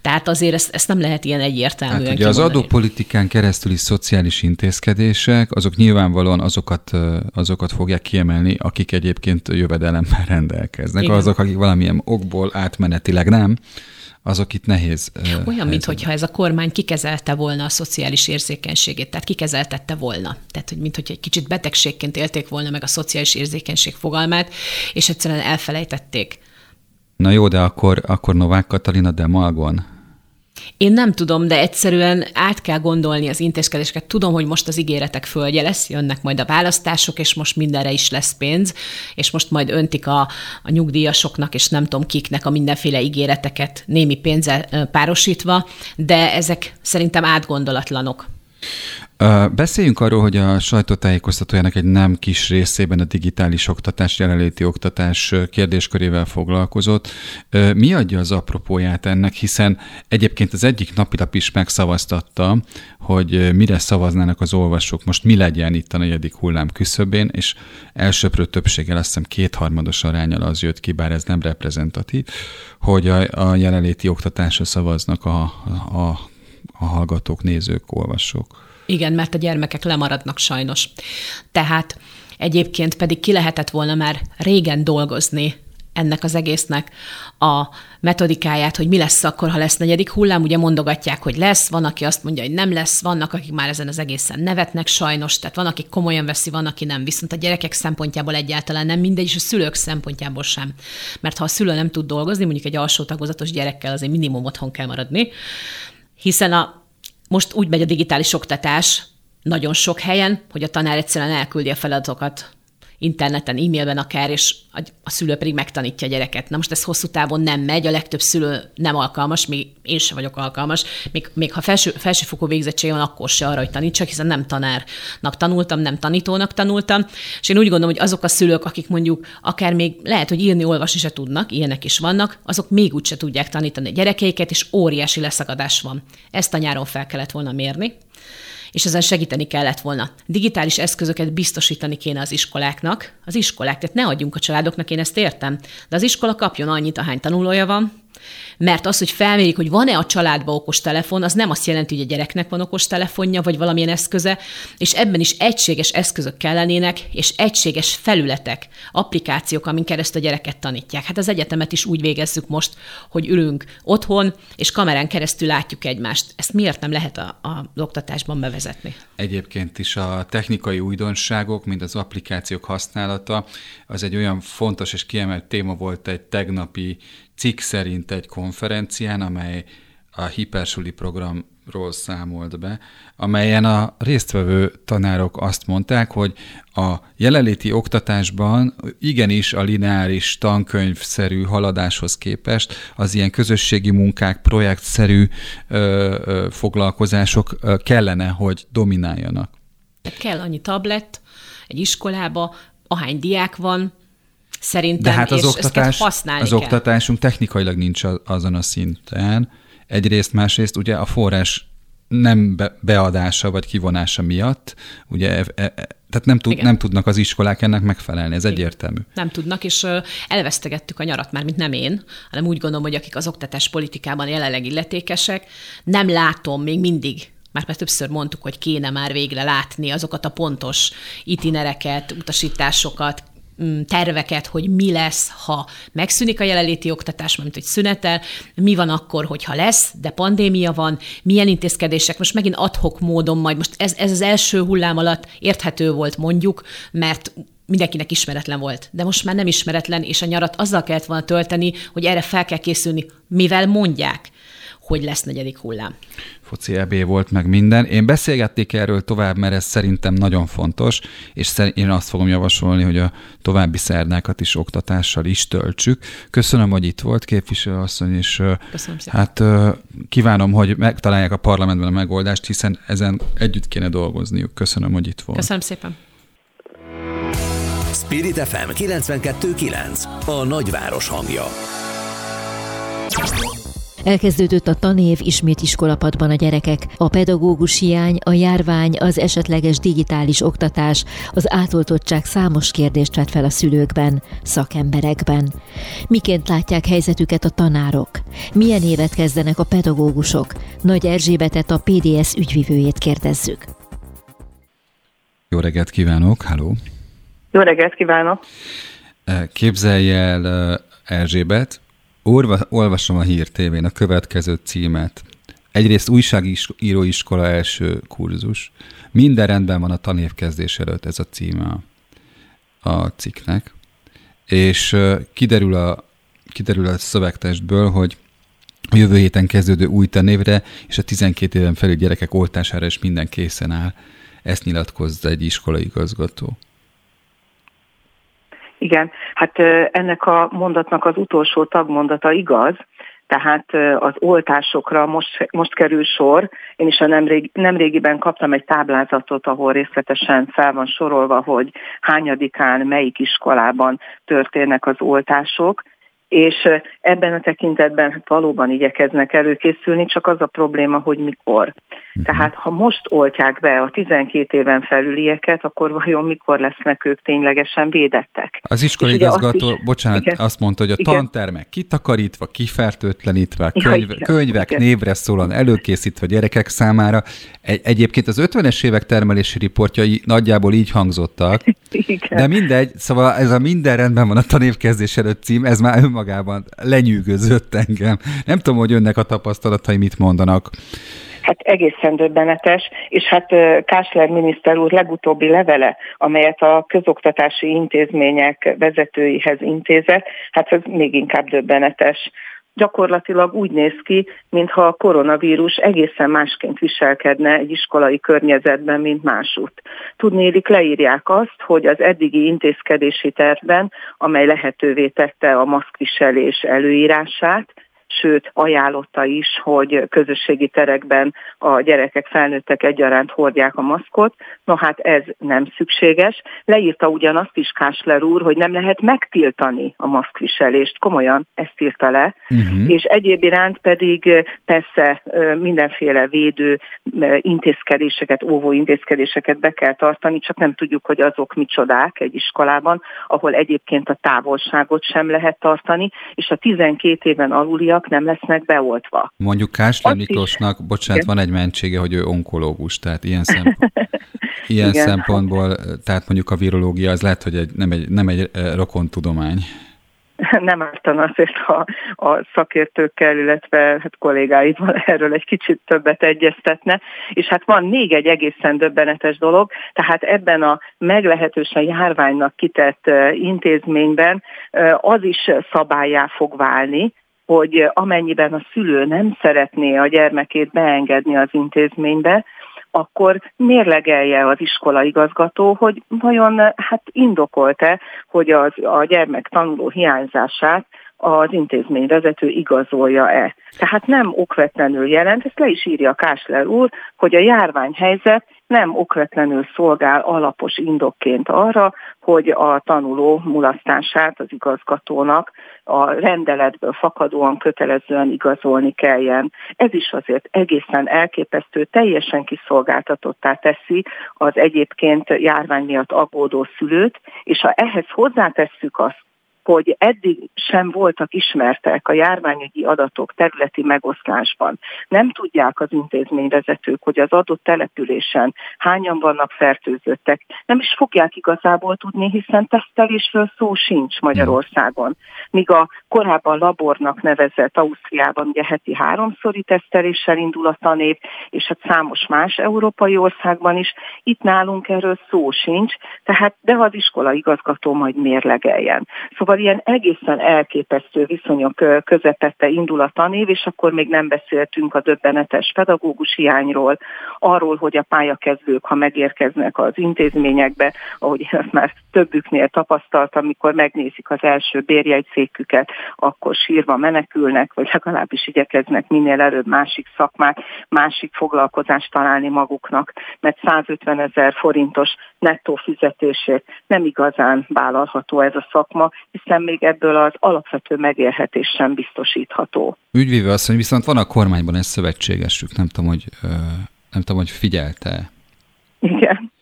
Tehát azért ezt, ezt nem lehet ilyen egyértelműen Hát ugye az kimondani. adópolitikán keresztüli szociális intézkedések, azok nyilvánvalóan azokat, azokat fogják kiemelni, akik egyébként jövedelemmel rendelkeznek. Igen. Azok, akik valamilyen okból átmenetileg nem, azok itt nehéz. ö, Olyan, mintha ez a kormány kikezelte volna a szociális érzékenységét, tehát kikezeltette volna. Tehát, hogy mintha egy kicsit betegségként élték volna meg a szociális érzékenység fogalmát, és egyszerűen elfelejtették. Na jó, de akkor, akkor Novák Katalina Demalgon? Én nem tudom, de egyszerűen át kell gondolni az intézkedéseket. Tudom, hogy most az ígéretek földje lesz, jönnek majd a választások, és most mindenre is lesz pénz, és most majd öntik a, a nyugdíjasoknak, és nem tudom kiknek a mindenféle ígéreteket némi pénzzel párosítva, de ezek szerintem átgondolatlanok. Beszéljünk arról, hogy a sajtótájékoztatójának egy nem kis részében a digitális oktatás, jelenléti oktatás kérdéskörével foglalkozott. Mi adja az apropóját ennek, hiszen egyébként az egyik napilap is megszavaztatta, hogy mire szavaznának az olvasók, most mi legyen itt a negyedik hullám küszöbén, és elsőprő többséggel azt hiszem kétharmados arányal az jött ki, bár ez nem reprezentatív, hogy a, a jelenléti oktatásra szavaznak a, a, a hallgatók, nézők, olvasók. Igen, mert a gyermekek lemaradnak sajnos. Tehát egyébként pedig ki lehetett volna már régen dolgozni ennek az egésznek a metodikáját, hogy mi lesz akkor, ha lesz negyedik hullám. Ugye mondogatják, hogy lesz, van, aki azt mondja, hogy nem lesz, vannak, akik már ezen az egészen nevetnek sajnos, tehát van, aki komolyan veszi, van, aki nem. Viszont a gyerekek szempontjából egyáltalán nem mindegy, és a szülők szempontjából sem. Mert ha a szülő nem tud dolgozni, mondjuk egy alsó tagozatos gyerekkel azért minimum otthon kell maradni, hiszen a most úgy megy a digitális oktatás nagyon sok helyen, hogy a tanár egyszerűen elküldi a feladatokat interneten, e-mailben akár, és a, szülő pedig megtanítja a gyereket. Na most ez hosszú távon nem megy, a legtöbb szülő nem alkalmas, még én sem vagyok alkalmas, még, még ha felső, felsőfokú végzettsége van, akkor se arra, hogy tanítsak, hiszen nem tanárnak tanultam, nem tanítónak tanultam, és én úgy gondolom, hogy azok a szülők, akik mondjuk akár még lehet, hogy írni, olvasni se tudnak, ilyenek is vannak, azok még úgyse tudják tanítani a gyerekeiket, és óriási leszakadás van. Ezt a nyáron fel kellett volna mérni, és ezen segíteni kellett volna. Digitális eszközöket biztosítani kéne az iskoláknak. Az iskolák, tehát ne adjunk a családoknak, én ezt értem, de az iskola kapjon annyit, ahány tanulója van, Mert az, hogy felmérik, hogy van-e a családban okostelefon, az nem azt jelenti, hogy a gyereknek van okostelefonja, vagy valamilyen eszköze, és ebben is egységes eszközök kellenének, és egységes felületek, applikációk, amin keresztül a gyereket tanítják. Hát az egyetemet is úgy végezzük most, hogy ülünk otthon, és kamerán keresztül látjuk egymást. Ezt miért nem lehet a, a, oktatásban bevezetni? Egyébként is a technikai újdonságok, mint az applikációk használata, az egy olyan fontos és kiemelt téma volt egy tegnapi cikk szerint egy konferencián, amely a hipersuli programról számolt be, amelyen a résztvevő tanárok azt mondták, hogy a jelenléti oktatásban igenis a lineáris tankönyvszerű haladáshoz képest az ilyen közösségi munkák, projektszerű ö, ö, foglalkozások ö, kellene, hogy domináljanak. Kell annyi tablet egy iskolába, ahány diák van, szerintem, De hát az és oktatás, használni az kell. oktatásunk technikailag nincs azon a szinten. Egyrészt, másrészt ugye a forrás nem be, beadása vagy kivonása miatt, ugye, e, e, tehát nem, tud, nem tudnak az iskolák ennek megfelelni, ez Igen. egyértelmű. Nem tudnak, és elvesztegettük a nyarat már, mint nem én, hanem úgy gondolom, hogy akik az oktatás politikában jelenleg illetékesek, nem látom még mindig már már többször mondtuk, hogy kéne már végre látni azokat a pontos itinereket, utasításokat, terveket, hogy mi lesz, ha megszűnik a jelenléti oktatás, mint hogy szünetel, mi van akkor, hogyha lesz, de pandémia van, milyen intézkedések, most megint adhok módon majd, most ez, ez az első hullám alatt érthető volt mondjuk, mert mindenkinek ismeretlen volt, de most már nem ismeretlen, és a nyarat azzal kellett volna tölteni, hogy erre fel kell készülni, mivel mondják hogy lesz negyedik hullám. Foci EB volt meg minden. Én beszélgették erről tovább, mert ez szerintem nagyon fontos, és én azt fogom javasolni, hogy a további szerdákat is oktatással is töltsük. Köszönöm, hogy itt volt képviselőasszony, és Köszönöm szépen. hát kívánom, hogy megtalálják a parlamentben a megoldást, hiszen ezen együtt kéne dolgozniuk. Köszönöm, hogy itt volt. Köszönöm szépen. Spirit FM 92.9 a nagyváros hangja. Elkezdődött a tanév ismét iskolapadban a gyerekek. A pedagógus hiány, a járvány, az esetleges digitális oktatás, az átoltottság számos kérdést vett fel a szülőkben, szakemberekben. Miként látják helyzetüket a tanárok? Milyen évet kezdenek a pedagógusok? Nagy Erzsébetet a PDS ügyvivőjét kérdezzük. Jó reggelt kívánok, halló! Jó reggelt kívánok! Képzelj el Erzsébet, Orva, olvasom a Hír tévén a következő címet. Egyrészt újságíróiskola első kurzus. Minden rendben van a tanévkezdés előtt, ez a címe a, cikknek. És kiderül a, kiderül a szövegtestből, hogy a jövő héten kezdődő új tanévre és a 12 éven felül gyerekek oltására is minden készen áll. Ezt nyilatkozza egy iskolai igazgató. Igen, hát ennek a mondatnak az utolsó tagmondata igaz, tehát az oltásokra most, most kerül sor. Én is a nemrég, nemrégiben kaptam egy táblázatot, ahol részletesen fel van sorolva, hogy hányadikán, melyik iskolában történnek az oltások, és ebben a tekintetben hát valóban igyekeznek előkészülni, csak az a probléma, hogy mikor. Uh-huh. Tehát ha most oltják be a 12 éven felülieket, akkor vajon mikor lesznek ők ténylegesen védettek? Az iskolai igazgató, azt is, bocsánat, igen, azt mondta, hogy a igen. tantermek kitakarítva, kifertőtlenítve, könyv, ja, könyvek igen. névre szólon előkészítve gyerekek számára. Egy, egyébként az 50-es évek termelési riportjai nagyjából így hangzottak, igen. de mindegy, szóval ez a minden rendben van a tanévkezdés előtt cím, ez már önmagában lenyűgözött engem. Nem tudom, hogy önnek a tapasztalatai mit mondanak. Hát egészen döbbenetes, és hát Kásler miniszter úr legutóbbi levele, amelyet a közoktatási intézmények vezetőihez intézett, hát ez még inkább döbbenetes gyakorlatilag úgy néz ki, mintha a koronavírus egészen másként viselkedne egy iskolai környezetben, mint másút. Tudnélik, leírják azt, hogy az eddigi intézkedési tervben, amely lehetővé tette a maszkviselés előírását, sőt ajánlotta is, hogy közösségi terekben a gyerekek, felnőttek egyaránt hordják a maszkot. No hát ez nem szükséges. Leírta ugyanazt is Kásler úr, hogy nem lehet megtiltani a maszkviselést. Komolyan ezt írta le. Uh-huh. És egyéb iránt pedig persze mindenféle védő intézkedéseket, óvó intézkedéseket be kell tartani, csak nem tudjuk, hogy azok micsodák egy iskolában, ahol egyébként a távolságot sem lehet tartani, és a 12 éven aluliak fiúak nem lesznek beoltva. Mondjuk Kásler Miklósnak, is... bocsánat, Igen. van egy mentsége, hogy ő onkológus, tehát ilyen, szempont, ilyen szempontból, tehát mondjuk a virológia az lehet, hogy egy, nem egy, nem egy rokon tudomány. nem ártana azért, ha a szakértőkkel, illetve hát kollégáival erről egy kicsit többet egyeztetne. És hát van még egy egészen döbbenetes dolog, tehát ebben a meglehetősen járványnak kitett intézményben az is szabályá fog válni, hogy amennyiben a szülő nem szeretné a gyermekét beengedni az intézménybe, akkor mérlegelje az iskola igazgató, hogy vajon hát indokolt-e, hogy az, a gyermek tanuló hiányzását az intézményvezető igazolja-e. Tehát nem okvetlenül jelent, ezt le is írja Kásler úr, hogy a járványhelyzet nem okvetlenül szolgál alapos indokként arra, hogy a tanuló mulasztását az igazgatónak a rendeletből fakadóan kötelezően igazolni kelljen. Ez is azért egészen elképesztő, teljesen kiszolgáltatottá teszi az egyébként járvány miatt aggódó szülőt, és ha ehhez hozzátesszük azt, hogy eddig sem voltak ismertek a járványügyi adatok területi megosztásban. Nem tudják az intézményvezetők, hogy az adott településen hányan vannak fertőzöttek. Nem is fogják igazából tudni, hiszen tesztelésről szó sincs Magyarországon. Míg a korábban labornak nevezett Ausztriában ugye heti háromszori teszteléssel indul a tanév, és hát számos más európai országban is, itt nálunk erről szó sincs, tehát de az iskola igazgató majd mérlegeljen. Szóval ilyen egészen elképesztő viszonyok közepette indul a tanév, és akkor még nem beszéltünk a döbbenetes pedagógus hiányról, arról, hogy a pályakezdők, ha megérkeznek az intézményekbe, ahogy én azt már többüknél tapasztaltam, amikor megnézik az első bérjegyszéküket, akkor sírva menekülnek, vagy legalábbis igyekeznek minél előbb másik szakmát, másik foglalkozást találni maguknak, mert 150 ezer forintos nettó fizetésért nem igazán vállalható ez a szakma, hiszen még ebből az alapvető megélhetés sem biztosítható. Ügyvéve azt, hogy viszont van a kormányban egy szövetségesük, nem tudom, hogy, nem tudom, hogy figyelte. Igen.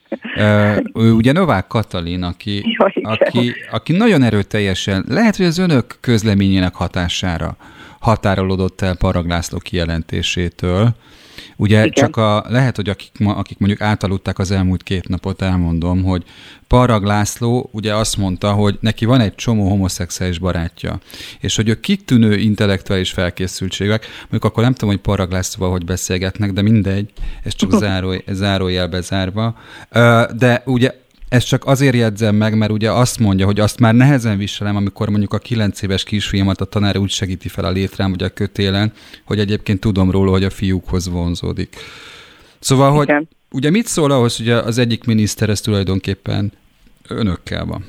Ő ugye Novák Katalin, aki, Jó, aki, aki nagyon erőteljesen, lehet, hogy az önök közleményének hatására határolódott el Paraglászló kijelentésétől, Ugye Igen. csak a, lehet, hogy akik, akik mondjuk átaludták az elmúlt két napot, elmondom, hogy Parag László ugye azt mondta, hogy neki van egy csomó homoszexuális barátja, és hogy ők kitűnő intellektuális felkészültségek, mondjuk akkor nem tudom, hogy Parag Lászlóval hogy beszélgetnek, de mindegy, ez csak záró, zárójelbe zárva. De ugye ezt csak azért jegyzem meg, mert ugye azt mondja, hogy azt már nehezen viselem, amikor mondjuk a kilenc éves kisfiamat a tanár úgy segíti fel a létrán vagy a kötélen, hogy egyébként tudom róla, hogy a fiúkhoz vonzódik. Szóval, Igen. hogy ugye mit szól ahhoz, hogy az egyik miniszter ez tulajdonképpen önökkel van?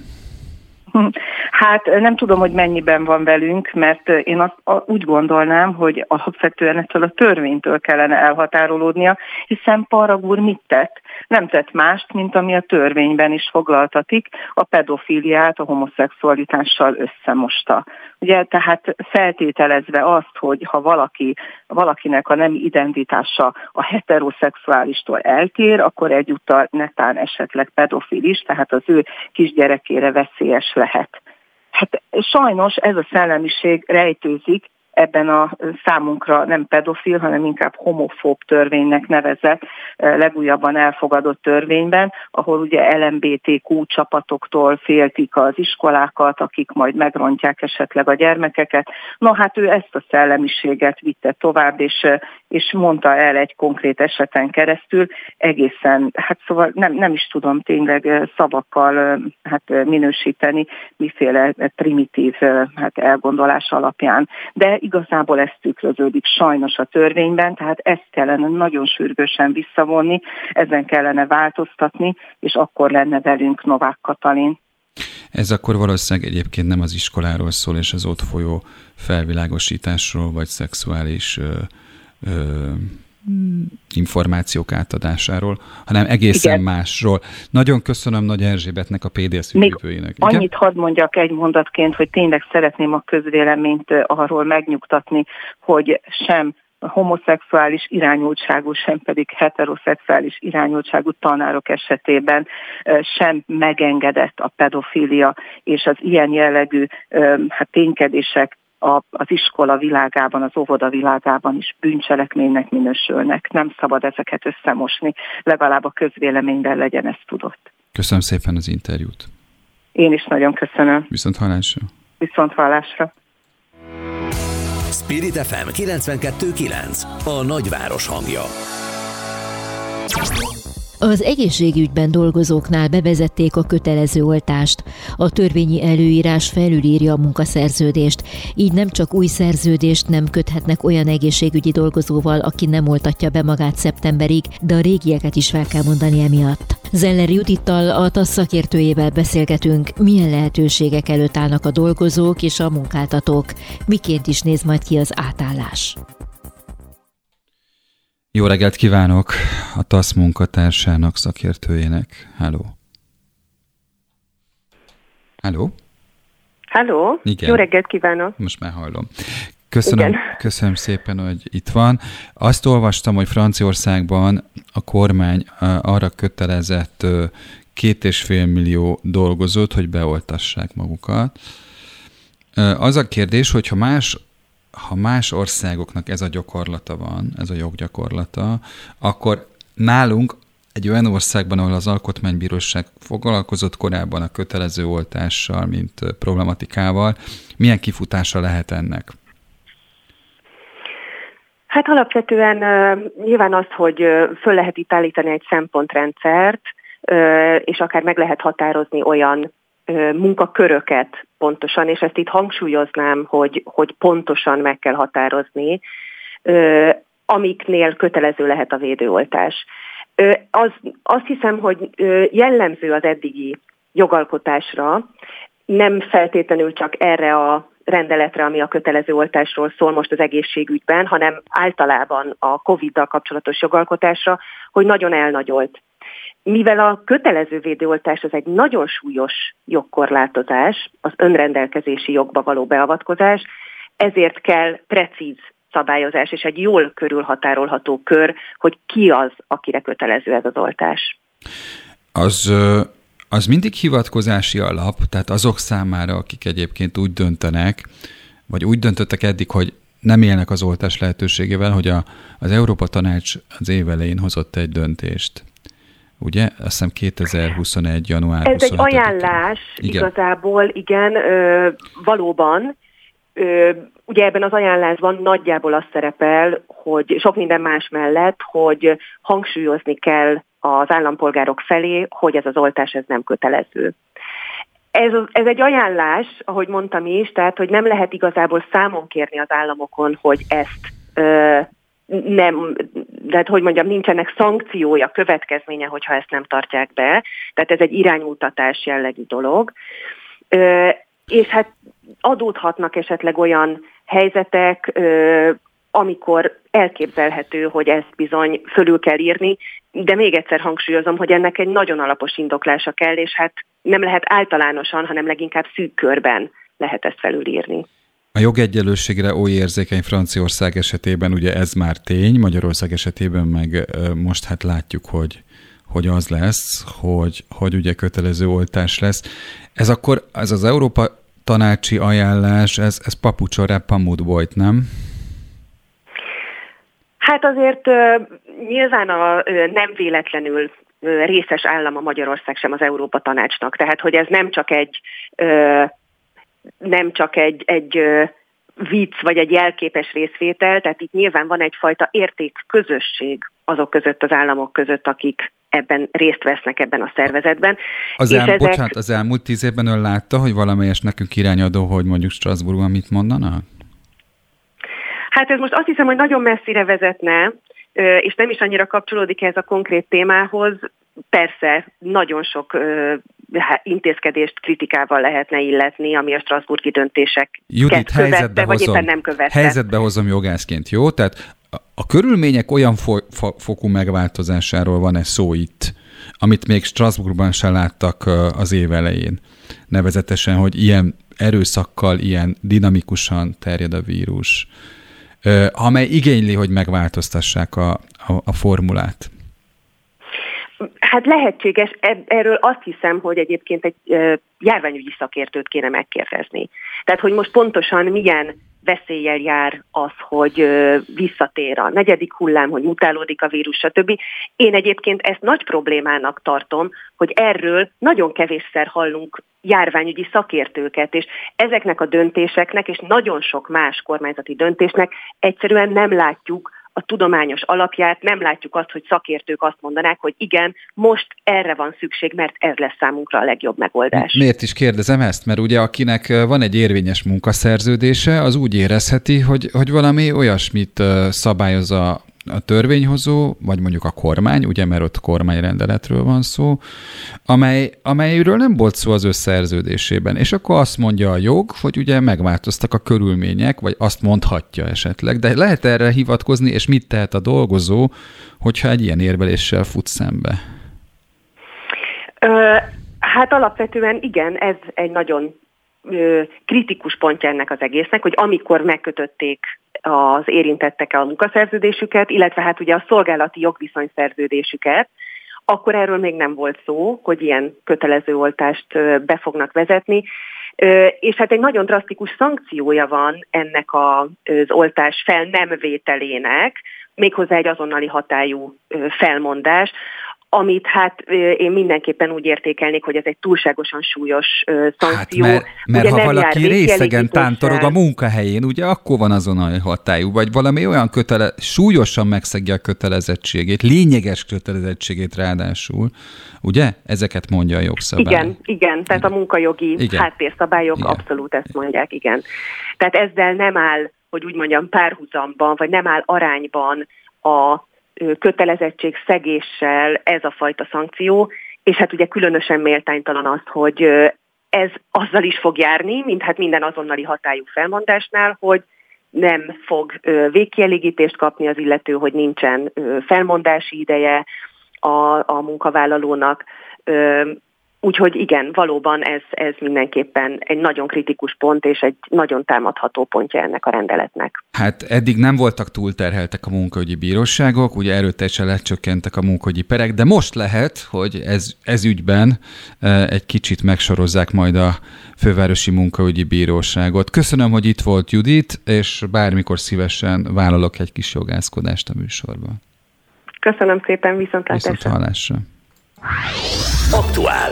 Hát nem tudom, hogy mennyiben van velünk, mert én azt úgy gondolnám, hogy alapvetően ettől a törvénytől kellene elhatárolódnia, hiszen Parag úr mit tett? Nem tett mást, mint ami a törvényben is foglaltatik, a pedofiliát a homoszexualitással összemosta. Ugye, tehát feltételezve azt, hogy ha valaki, valakinek a nem identitása a heteroszexuálistól eltér, akkor egyúttal netán esetleg pedofilis, tehát az ő kisgyerekére veszélyes lehet. Hát sajnos ez a szellemiség rejtőzik ebben a számunkra nem pedofil, hanem inkább homofób törvénynek nevezett legújabban elfogadott törvényben, ahol ugye LMBTQ csapatoktól féltik az iskolákat, akik majd megrontják esetleg a gyermekeket. No hát ő ezt a szellemiséget vitte tovább, és, és mondta el egy konkrét eseten keresztül, egészen, hát szóval nem, nem is tudom tényleg szavakkal hát minősíteni, miféle primitív hát elgondolás alapján. De igazából ez tükröződik sajnos a törvényben, tehát ezt kellene nagyon sürgősen visszavonni, ezen kellene változtatni, és akkor lenne velünk Novák Katalin. Ez akkor valószínűleg egyébként nem az iskoláról szól, és az ott folyó felvilágosításról, vagy szexuális ö, ö, információk átadásáról, hanem egészen Igen. másról. Nagyon köszönöm Nagy Erzsébetnek, a PDS ügyvívőjének. Annyit hadd mondjak egy mondatként, hogy tényleg szeretném a közvéleményt arról megnyugtatni, hogy sem homoszexuális irányultságú, sem pedig heteroszexuális irányultságú tanárok esetében sem megengedett a pedofília és az ilyen jellegű hát, ténykedések a, az iskola világában, az óvoda világában is bűncselekménynek minősülnek. Nem szabad ezeket összemosni, legalább a közvéleményben legyen ez tudott. Köszönöm szépen az interjút. Én is nagyon köszönöm. Viszont hallásra. Viszont hallásra. Spirit FM 92.9 A nagyváros hangja. Az egészségügyben dolgozóknál bevezették a kötelező oltást. A törvényi előírás felülírja a munkaszerződést, így nem csak új szerződést nem köthetnek olyan egészségügyi dolgozóval, aki nem oltatja be magát szeptemberig, de a régieket is fel kell mondani emiatt. Zeller Judittal, a TASZ szakértőjével beszélgetünk, milyen lehetőségek előtt állnak a dolgozók és a munkáltatók, miként is néz majd ki az átállás. Jó reggelt kívánok a TASZ munkatársának, szakértőjének. Hello. Hello. Hello. Igen. Jó reggelt kívánok. Most már hallom. Köszönöm, Igen. köszönöm szépen, hogy itt van. Azt olvastam, hogy Franciaországban a kormány arra kötelezett két és fél millió dolgozót, hogy beoltassák magukat. Az a kérdés, hogyha más ha más országoknak ez a gyakorlata van, ez a joggyakorlata, akkor nálunk egy olyan országban, ahol az Alkotmánybíróság foglalkozott korábban a kötelező oltással, mint problematikával, milyen kifutása lehet ennek? Hát alapvetően nyilván az, hogy föl lehet itt állítani egy szempontrendszert, és akár meg lehet határozni olyan munkaköröket pontosan, és ezt itt hangsúlyoznám, hogy, hogy pontosan meg kell határozni, amiknél kötelező lehet a védőoltás. Az, azt hiszem, hogy jellemző az eddigi jogalkotásra, nem feltétlenül csak erre a rendeletre, ami a kötelező oltásról szól most az egészségügyben, hanem általában a COVID-dal kapcsolatos jogalkotásra, hogy nagyon elnagyolt mivel a kötelező védőoltás az egy nagyon súlyos jogkorlátozás, az önrendelkezési jogba való beavatkozás, ezért kell precíz szabályozás és egy jól körülhatárolható kör, hogy ki az, akire kötelező ez az oltás. Az, az mindig hivatkozási alap, tehát azok számára, akik egyébként úgy döntenek, vagy úgy döntöttek eddig, hogy nem élnek az oltás lehetőségével, hogy a, az Európa Tanács az év elején hozott egy döntést ugye? Azt hiszem 2021. január Ez egy ajánlás igen. igazából, igen, ö, valóban. Ö, ugye ebben az ajánlásban nagyjából az szerepel, hogy sok minden más mellett, hogy hangsúlyozni kell az állampolgárok felé, hogy ez az oltás ez nem kötelező. Ez, ez egy ajánlás, ahogy mondtam is, tehát hogy nem lehet igazából számon kérni az államokon, hogy ezt ö, nem, de hát, hogy mondjam, nincsenek szankciója, következménye, hogyha ezt nem tartják be. Tehát ez egy iránymutatás jellegű dolog. És hát adódhatnak esetleg olyan helyzetek, amikor elképzelhető, hogy ezt bizony fölül kell írni, de még egyszer hangsúlyozom, hogy ennek egy nagyon alapos indoklása kell, és hát nem lehet általánosan, hanem leginkább szűk körben lehet ezt felülírni. A jogegyenlőségre oly érzékeny Franciaország esetében ugye ez már tény, Magyarország esetében meg most hát látjuk, hogy, hogy az lesz, hogy, hogy ugye kötelező oltás lesz. Ez akkor, ez az Európa tanácsi ajánlás, ez, ez papucsora pamut volt, nem? Hát azért nyilván a, nem véletlenül részes állam a Magyarország sem az Európa Tanácsnak. Tehát, hogy ez nem csak egy nem csak egy, egy vicc vagy egy jelképes részvétel, tehát itt nyilván van egyfajta értékközösség azok között, az államok között, akik ebben részt vesznek ebben a szervezetben. Az, el, ezek... bocsánat, az elmúlt tíz évben ön látta, hogy valamelyes nekünk irányadó, hogy mondjuk Strasbourgban mit mondana? Hát ez most azt hiszem, hogy nagyon messzire vezetne, és nem is annyira kapcsolódik ez a konkrét témához. Persze, nagyon sok intézkedést kritikával lehetne illetni, ami a Strasburgi döntések Judit, követte, vagy éppen nem követte. Helyzetbe hozom jogászként, jó? Tehát a, körülmények olyan fo- fo- fokú megváltozásáról van ez szó itt, amit még Strasbourgban se láttak az év elején. Nevezetesen, hogy ilyen erőszakkal, ilyen dinamikusan terjed a vírus, amely igényli, hogy megváltoztassák a, a, a formulát. Hát lehetséges, erről azt hiszem, hogy egyébként egy járványügyi szakértőt kéne megkérdezni. Tehát, hogy most pontosan milyen veszéllyel jár az, hogy visszatér a negyedik hullám, hogy mutálódik a vírus, stb. Én egyébként ezt nagy problémának tartom, hogy erről nagyon kevésszer hallunk járványügyi szakértőket, és ezeknek a döntéseknek, és nagyon sok más kormányzati döntésnek egyszerűen nem látjuk a tudományos alapját, nem látjuk azt, hogy szakértők azt mondanák, hogy igen, most erre van szükség, mert ez lesz számunkra a legjobb megoldás. Miért is kérdezem ezt? Mert ugye akinek van egy érvényes munkaszerződése, az úgy érezheti, hogy, hogy valami olyasmit szabályoz a a törvényhozó, vagy mondjuk a kormány, ugye, mert ott kormányrendeletről van szó, amely, amelyről nem volt szó az összerződésében. És akkor azt mondja a jog, hogy ugye megváltoztak a körülmények, vagy azt mondhatja esetleg, de lehet erre hivatkozni, és mit tehet a dolgozó, hogyha egy ilyen érveléssel fut szembe? Ö, hát alapvetően igen, ez egy nagyon kritikus pontja ennek az egésznek, hogy amikor megkötötték az érintettek a munkaszerződésüket, illetve hát ugye a szolgálati jogviszonyszerződésüket, akkor erről még nem volt szó, hogy ilyen kötelező oltást be fognak vezetni. És hát egy nagyon drasztikus szankciója van ennek az oltás fel nem vételének, méghozzá egy azonnali hatályú felmondás, amit hát én mindenképpen úgy értékelnék, hogy ez egy túlságosan súlyos szankció. Hát mert, mert ugye ha valaki részegen tántorog a munkahelyén, ugye akkor van azon a hatályú, vagy valami olyan kötele, súlyosan megszegje a kötelezettségét, lényeges kötelezettségét ráadásul, ugye? Ezeket mondja a jogszabály. Igen, igen, tehát a munkajogi igen. háttérszabályok igen. abszolút ezt mondják, igen. Tehát ezzel nem áll, hogy úgy mondjam, párhuzamban, vagy nem áll arányban a kötelezettség szegéssel ez a fajta szankció, és hát ugye különösen méltánytalan az, hogy ez azzal is fog járni, mint hát minden azonnali hatályú felmondásnál, hogy nem fog végkielégítést kapni az illető, hogy nincsen felmondási ideje a, a munkavállalónak, Úgyhogy igen, valóban ez, ez mindenképpen egy nagyon kritikus pont, és egy nagyon támadható pontja ennek a rendeletnek. Hát eddig nem voltak túlterheltek a munkaügyi bíróságok, ugye erőteljesen lecsökkentek a munkaügyi perek, de most lehet, hogy ez, ez ügyben e, egy kicsit megsorozzák majd a fővárosi munkaügyi bíróságot. Köszönöm, hogy itt volt Judit, és bármikor szívesen vállalok egy kis jogászkodást a műsorban. Köszönöm szépen, viszontlátásra. Viszont hallásra. Aktuál.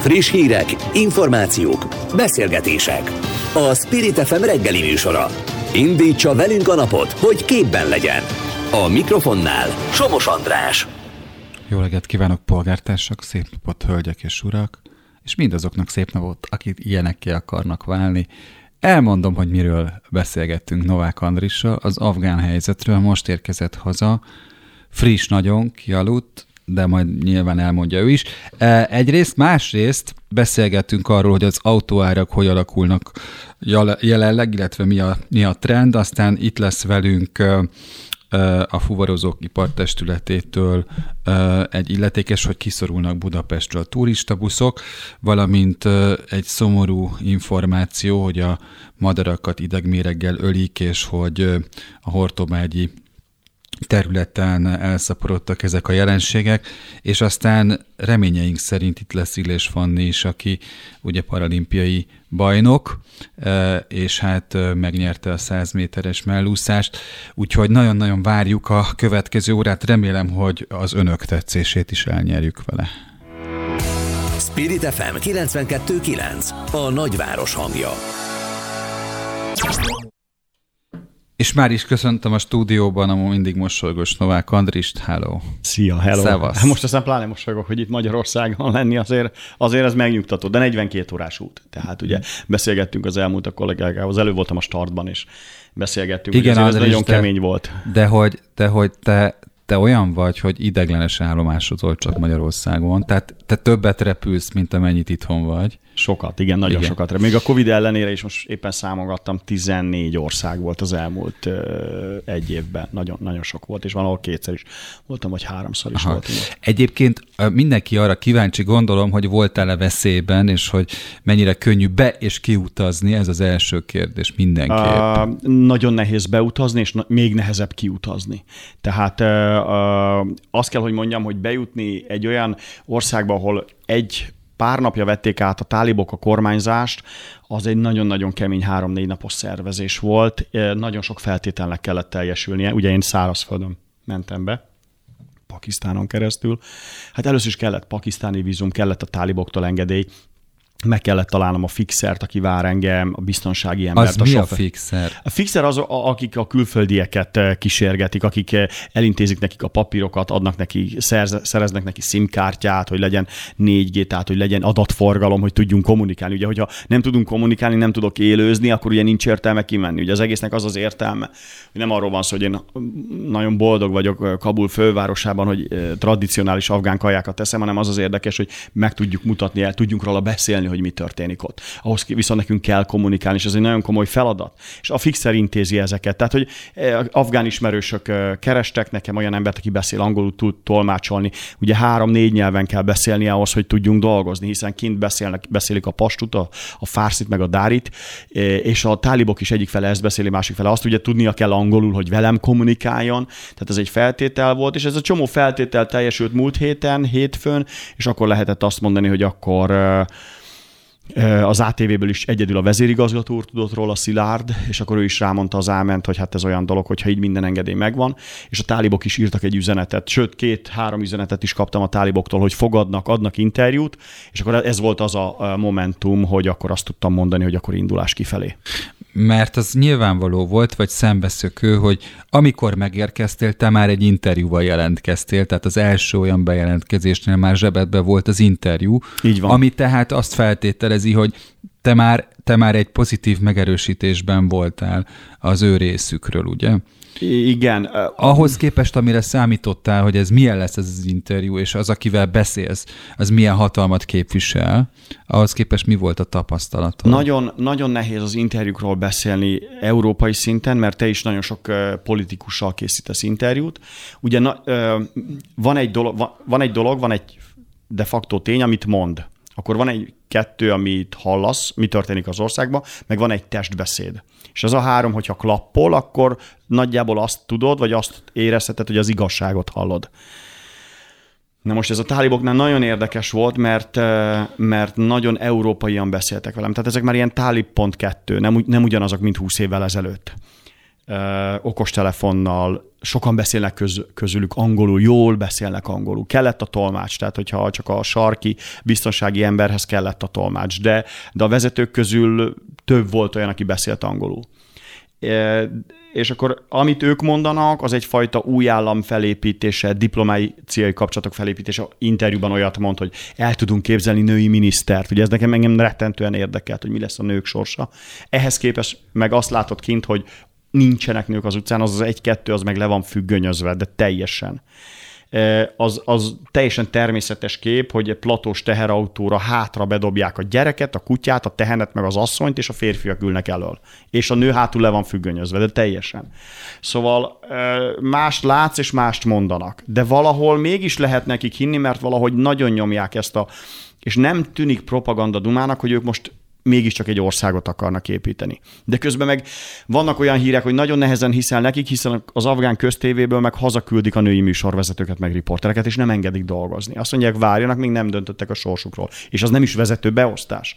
Friss hírek, információk, beszélgetések. A Spirit FM reggeli műsora. Indítsa velünk a napot, hogy képben legyen. A mikrofonnál Somos András. Jó reggelt kívánok, polgártársak, szép napot, hölgyek és urak, és mindazoknak szép napot, akik ilyenekké akarnak válni. Elmondom, hogy miről beszélgettünk Novák Andrissal, az afgán helyzetről most érkezett haza, friss nagyon, kialudt, de majd nyilván elmondja ő is. E, egyrészt, másrészt beszélgettünk arról, hogy az autóárak hogy alakulnak jelenleg, illetve mi a, mi a trend, aztán itt lesz velünk e, e, a fuvarozók ipartestületétől egy illetékes, hogy kiszorulnak Budapestről a turistabuszok, valamint egy szomorú információ, hogy a madarakat idegméreggel ölik, és hogy a hortobágyi területen elszaporodtak ezek a jelenségek, és aztán reményeink szerint itt lesz Illés Fanni is, aki ugye paralimpiai bajnok, e, és hát e, megnyerte a 100 méteres mellúszást, úgyhogy nagyon-nagyon várjuk a következő órát, remélem, hogy az önök tetszését is elnyerjük vele. Spirit FM 92.9 A nagyváros hangja és már is köszöntöm a stúdióban a mindig mosolygós Novák Andrist. Hello! Szia, hello! Szevasz. Hát most aztán pláne mosolygok, hogy itt Magyarországon lenni azért, azért ez megnyugtató, de 42 órás út. Tehát ugye beszélgettünk az elmúlt a kollégákkal, az elő voltam a startban, is beszélgettünk, Igen, hogy ez nagyon kemény volt. De hogy, de hogy te, te olyan vagy, hogy ideglenes állomásozol csak Magyarországon, tehát te többet repülsz, mint amennyit itthon vagy. Sokat, igen, nagyon igen. sokat. Még a Covid ellenére is most éppen számogattam, 14 ország volt az elmúlt ö, egy évben. Nagyon, nagyon sok volt, és valahol kétszer is voltam, vagy háromszor is Aha. voltam. Egyébként mindenki arra kíváncsi, gondolom, hogy voltál-e veszélyben, és hogy mennyire könnyű be- és kiutazni, ez az első kérdés mindenképp. Nagyon nehéz beutazni, és még nehezebb kiutazni. Tehát uh, uh, azt kell, hogy mondjam, hogy bejutni egy olyan országba, ahol egy pár napja vették át a tálibok a kormányzást, az egy nagyon-nagyon kemény három-négy napos szervezés volt, nagyon sok feltételnek kellett teljesülnie, ugye én szárazföldön mentem be, Pakisztánon keresztül. Hát először is kellett pakisztáni vízum, kellett a táliboktól engedély, meg kellett találnom a fixert, aki vár engem, a biztonsági embert. Az a mi sofer. a fixer? A fixer az, akik a külföldieket eh, kísérgetik, akik eh, elintézik nekik a papírokat, adnak neki, szerz, szereznek neki SIM-kártyát, hogy legyen 4G, tehát hogy legyen adatforgalom, hogy tudjunk kommunikálni. Ugye, hogyha nem tudunk kommunikálni, nem tudok élőzni, akkor ugye nincs értelme kimenni. Ugye az egésznek az az értelme, hogy nem arról van szó, hogy én nagyon boldog vagyok eh, Kabul fővárosában, hogy tradicionális afgán kajákat teszem, hanem az az érdekes, hogy meg tudjuk mutatni, el tudjunk róla beszélni, hogy mi történik ott. Ahhoz viszont nekünk kell kommunikálni, és ez egy nagyon komoly feladat. És a Fixer intézi ezeket. Tehát, hogy eh, afgán ismerősök eh, kerestek nekem olyan embert, aki beszél angolul, tud tolmácsolni. Ugye három-négy nyelven kell beszélni ahhoz, hogy tudjunk dolgozni, hiszen kint beszélnek, beszélik a pastut, a, a fárszit, meg a dárit, eh, és a tálibok is egyik fele ezt beszéli, másik fele azt, ugye tudnia kell angolul, hogy velem kommunikáljon. Tehát ez egy feltétel volt, és ez a csomó feltétel teljesült múlt héten, hétfőn, és akkor lehetett azt mondani, hogy akkor az ATV-ből is egyedül a vezérigazgató úr tudott róla, Szilárd, és akkor ő is rámondta az áment, hogy hát ez olyan dolog, hogyha így minden engedély megvan, és a tálibok is írtak egy üzenetet, sőt, két-három üzenetet is kaptam a táliboktól, hogy fogadnak, adnak interjút, és akkor ez volt az a momentum, hogy akkor azt tudtam mondani, hogy akkor indulás kifelé. Mert az nyilvánvaló volt, vagy szembeszökő, hogy amikor megérkeztél, te már egy interjúval jelentkeztél, tehát az első olyan bejelentkezésnél már zsebedbe volt az interjú, Így van. ami tehát azt feltételezi, hogy te már, te már egy pozitív megerősítésben voltál az ő részükről, ugye? Igen. Ahhoz képest, amire számítottál, hogy ez milyen lesz ez az interjú, és az, akivel beszélsz, az milyen hatalmat képvisel, ahhoz képest mi volt a tapasztalat? Nagyon, nagyon nehéz az interjúkról beszélni európai szinten, mert te is nagyon sok politikussal készítesz interjút. Ugye na, van, egy dolog, van egy dolog, van egy de facto tény, amit mond. Akkor van egy kettő, amit hallasz, mi történik az országban, meg van egy testbeszéd. És az a három, hogyha klappol, akkor nagyjából azt tudod, vagy azt érezheted, hogy az igazságot hallod. Na most ez a táliboknál nagyon érdekes volt, mert, mert nagyon európaian beszéltek velem. Tehát ezek már ilyen tálib.2, nem, nem ugyanazok, mint 20 évvel ezelőtt. Ö, okostelefonnal, sokan beszélnek köz, közülük angolul, jól beszélnek angolul. Kellett a tolmács, tehát hogyha csak a sarki biztonsági emberhez kellett a tolmács, de, de a vezetők közül több volt olyan, aki beszélt angolul. És akkor amit ők mondanak, az egyfajta új állam felépítése, diplomáciai kapcsolatok felépítése. Interjúban olyat mond, hogy el tudunk képzelni női minisztert. Ugye ez nekem engem rettentően érdekelt, hogy mi lesz a nők sorsa. Ehhez képest meg azt látod kint, hogy nincsenek nők az utcán, az az egy-kettő, az meg le van függönyözve, de teljesen. Az, az teljesen természetes kép, hogy egy platós teherautóra hátra bedobják a gyereket, a kutyát, a tehenet, meg az asszonyt, és a férfiak ülnek elől. És a nő hátul le van függönyözve, de teljesen. Szóval mást látsz, és mást mondanak. De valahol mégis lehet nekik hinni, mert valahogy nagyon nyomják ezt a és nem tűnik propaganda dumának, hogy ők most mégiscsak egy országot akarnak építeni. De közben meg vannak olyan hírek, hogy nagyon nehezen hiszel nekik, hiszen az afgán köztévéből meg hazaküldik a női műsorvezetőket, meg riportereket, és nem engedik dolgozni. Azt mondják, várjanak, még nem döntöttek a sorsukról. És az nem is vezető beosztás.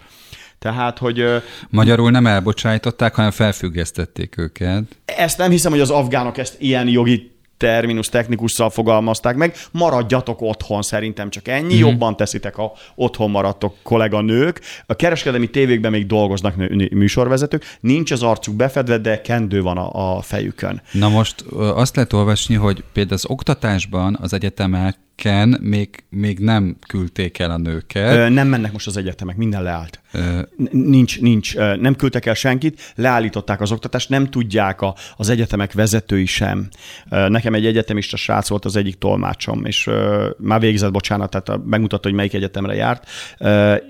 Tehát, hogy... Magyarul nem elbocsájtották, hanem felfüggesztették őket. Ezt nem hiszem, hogy az afgánok ezt ilyen jogi terminus technikussal fogalmazták meg, maradjatok otthon, szerintem csak ennyi, mm-hmm. jobban teszitek, ha otthon maradtok kolléganők. A kereskedelmi tévékben még dolgoznak műsorvezetők, nincs az arcuk befedve, de kendő van a, a fejükön. Na most azt lehet olvasni, hogy például az oktatásban az egyetemek Ken még, még nem küldték el a nőket. Ö, nem mennek most az egyetemek, minden leállt. Ö... Nincs, nincs, nem küldtek el senkit, leállították az oktatást, nem tudják a, az egyetemek vezetői sem. Nekem egy egyetemista srác volt az egyik tolmácsom, és már végzett, bocsánat, tehát megmutatta, hogy melyik egyetemre járt.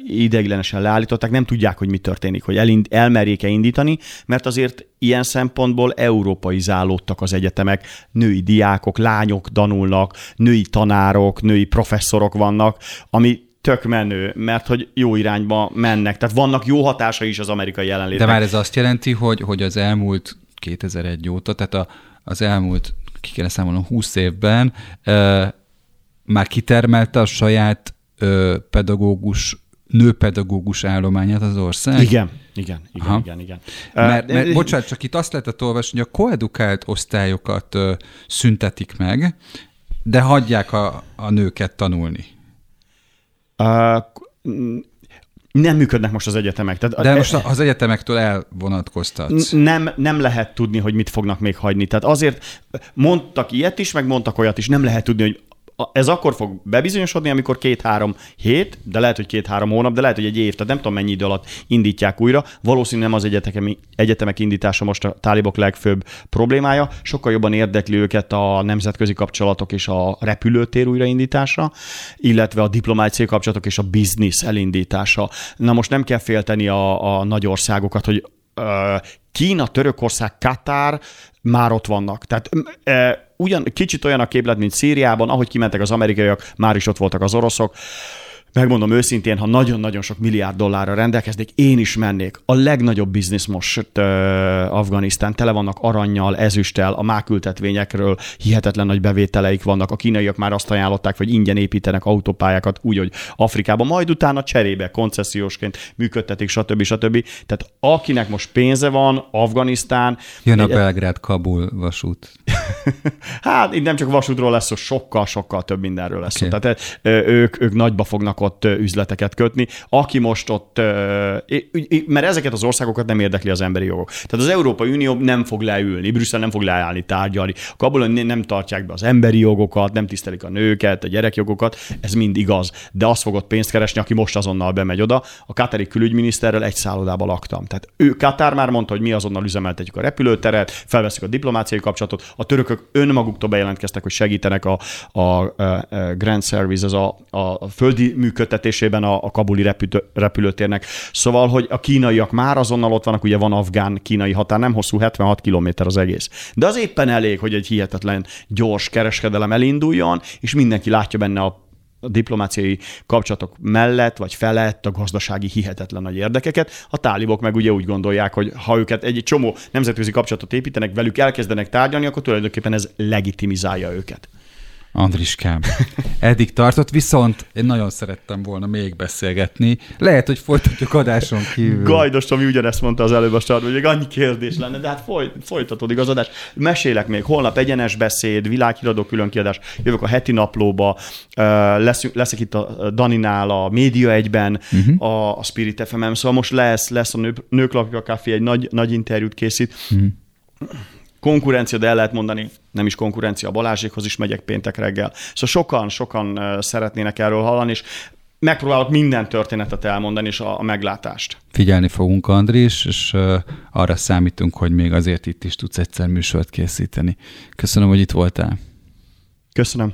Ideiglenesen leállították, nem tudják, hogy mi történik, hogy elind, elmerjék-e indítani, mert azért ilyen szempontból európaizálódtak az egyetemek, női diákok, lányok tanulnak, női tanárok, női professzorok vannak, ami tök menő, mert hogy jó irányba mennek. Tehát vannak jó hatásai is az amerikai jelenlétnek. De már ez azt jelenti, hogy, hogy az elmúlt 2001 óta, tehát a, az elmúlt, ki kéne számolnom, 20 évben e, már kitermelte a saját e, pedagógus nőpedagógus állományát az ország? Igen, igen, igen, Aha. igen, igen. Mert, mert bocsánat, csak itt azt lehetett olvasni, hogy a koedukált osztályokat ö, szüntetik meg, de hagyják a, a nőket tanulni. Uh, nem működnek most az egyetemek. Tehát De most az egyetemektől elvonatkoztatsz. Nem, nem lehet tudni, hogy mit fognak még hagyni. Tehát azért mondtak ilyet is, meg mondtak olyat is. Nem lehet tudni, hogy ez akkor fog bebizonyosodni, amikor két-három hét, de lehet, hogy két-három hónap, de lehet, hogy egy év, tehát nem tudom mennyi idő alatt indítják újra. Valószínűleg nem az egyetemek, egyetemek indítása most a tálibok legfőbb problémája, sokkal jobban érdekli őket a nemzetközi kapcsolatok és a repülőtér újraindítása, illetve a diplomáciai kapcsolatok és a biznisz elindítása. Na most nem kell félteni a, a nagy országokat, hogy Kína, Törökország, Katár már ott vannak. Tehát ugyan kicsit olyan a képlet, mint Szíriában, ahogy kimentek az amerikaiak, már is ott voltak az oroszok megmondom őszintén, ha nagyon-nagyon sok milliárd dollárra rendelkeznék, én is mennék. A legnagyobb biznisz most uh, Afganisztán, tele vannak aranyjal, ezüsttel, a mákültetvényekről hihetetlen nagy bevételeik vannak. A kínaiak már azt ajánlották, hogy ingyen építenek autópályákat úgy, hogy Afrikában, majd utána cserébe koncesziósként működtetik, stb. stb. Tehát akinek most pénze van, Afganisztán... Jön a Belgrád-Kabul vasút. hát itt nem csak vasútról lesz szó, sokkal-sokkal több mindenről lesz okay. szó. Tehát ők, ők nagyba fognak ott üzleteket kötni. Aki most ott, mert ezeket az országokat nem érdekli az emberi jogok. Tehát az Európai Unió nem fog leülni, Brüsszel nem fog leállni, tárgyalni. Kabul nem tartják be az emberi jogokat, nem tisztelik a nőket, a gyerekjogokat, ez mind igaz. De azt fogott pénzt keresni, aki most azonnal bemegy oda. A katari külügyminiszterrel egy szállodába laktam. Tehát ő Katár már mondta, hogy mi azonnal üzemeltetjük a repülőteret, felveszik a diplomáciai kapcsolatot. A törökök önmaguktól bejelentkeztek, hogy segítenek a, a, a Grand Service, az a, a földi működtetésében a, a kabuli repülő, repülőtérnek. Szóval, hogy a kínaiak már azonnal ott vannak, ugye van afgán-kínai határ, nem hosszú, 76 km az egész. De az éppen elég, hogy egy hihetetlen gyors kereskedelem elinduljon, és mindenki látja benne a a diplomáciai kapcsolatok mellett vagy felett a gazdasági hihetetlen nagy érdekeket. A tálibok meg ugye úgy gondolják, hogy ha őket egy csomó nemzetközi kapcsolatot építenek, velük elkezdenek tárgyalni, akkor tulajdonképpen ez legitimizálja őket. Andriskám, eddig tartott, viszont én nagyon szerettem volna még beszélgetni. Lehet, hogy folytatjuk adáson kívül. Gajdos ami ugyanezt mondta az előbb a start, hogy még annyi kérdés lenne, de hát foly, folytatódik az adás. Mesélek még, holnap egyenes beszéd, világhíradó különkiadás, jövök a heti naplóba, lesz, leszek itt a Daninál, a Média egyben, uh-huh. a, a Spirit fm szóval most lesz, lesz a nő, Nők Lakja Café, egy nagy, nagy interjút készít. Uh-huh konkurencia, de el lehet mondani, nem is konkurencia, Balázsékhoz is megyek péntek reggel. Szóval sokan, sokan szeretnének erről hallani, és megpróbálok minden történetet elmondani, és a, a meglátást. Figyelni fogunk, Andris, és arra számítunk, hogy még azért itt is tudsz egyszer műsort készíteni. Köszönöm, hogy itt voltál. Köszönöm.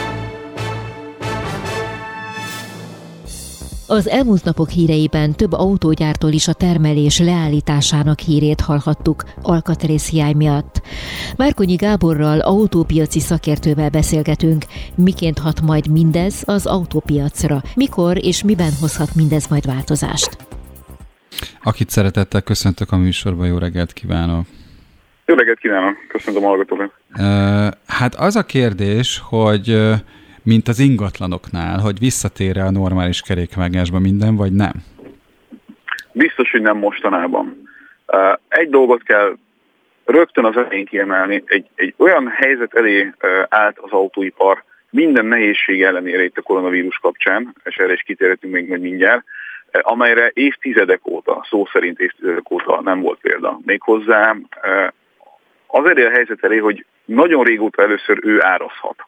Az elmúlt napok híreiben több autógyártól is a termelés leállításának hírét hallhattuk alkatrészhiány miatt. Márkonyi Gáborral autópiaci szakértővel beszélgetünk, miként hat majd mindez az autópiacra, mikor és miben hozhat mindez majd változást. Akit szeretettel köszöntök a műsorban, jó reggelt kívánok! Jó reggelt kívánok, köszöntöm a hallgatókat! Hát az a kérdés, hogy mint az ingatlanoknál, hogy visszatér a normális kerékvágásba minden, vagy nem? Biztos, hogy nem mostanában. Egy dolgot kell rögtön az elején kiemelni, egy, egy olyan helyzet elé állt az autóipar minden nehézség ellenére itt a koronavírus kapcsán, és erre is kitérhetünk még majd mindjárt, amelyre évtizedek óta, szó szerint évtizedek óta nem volt példa. Méghozzá azért a helyzet elé, hogy nagyon régóta először ő árazhat.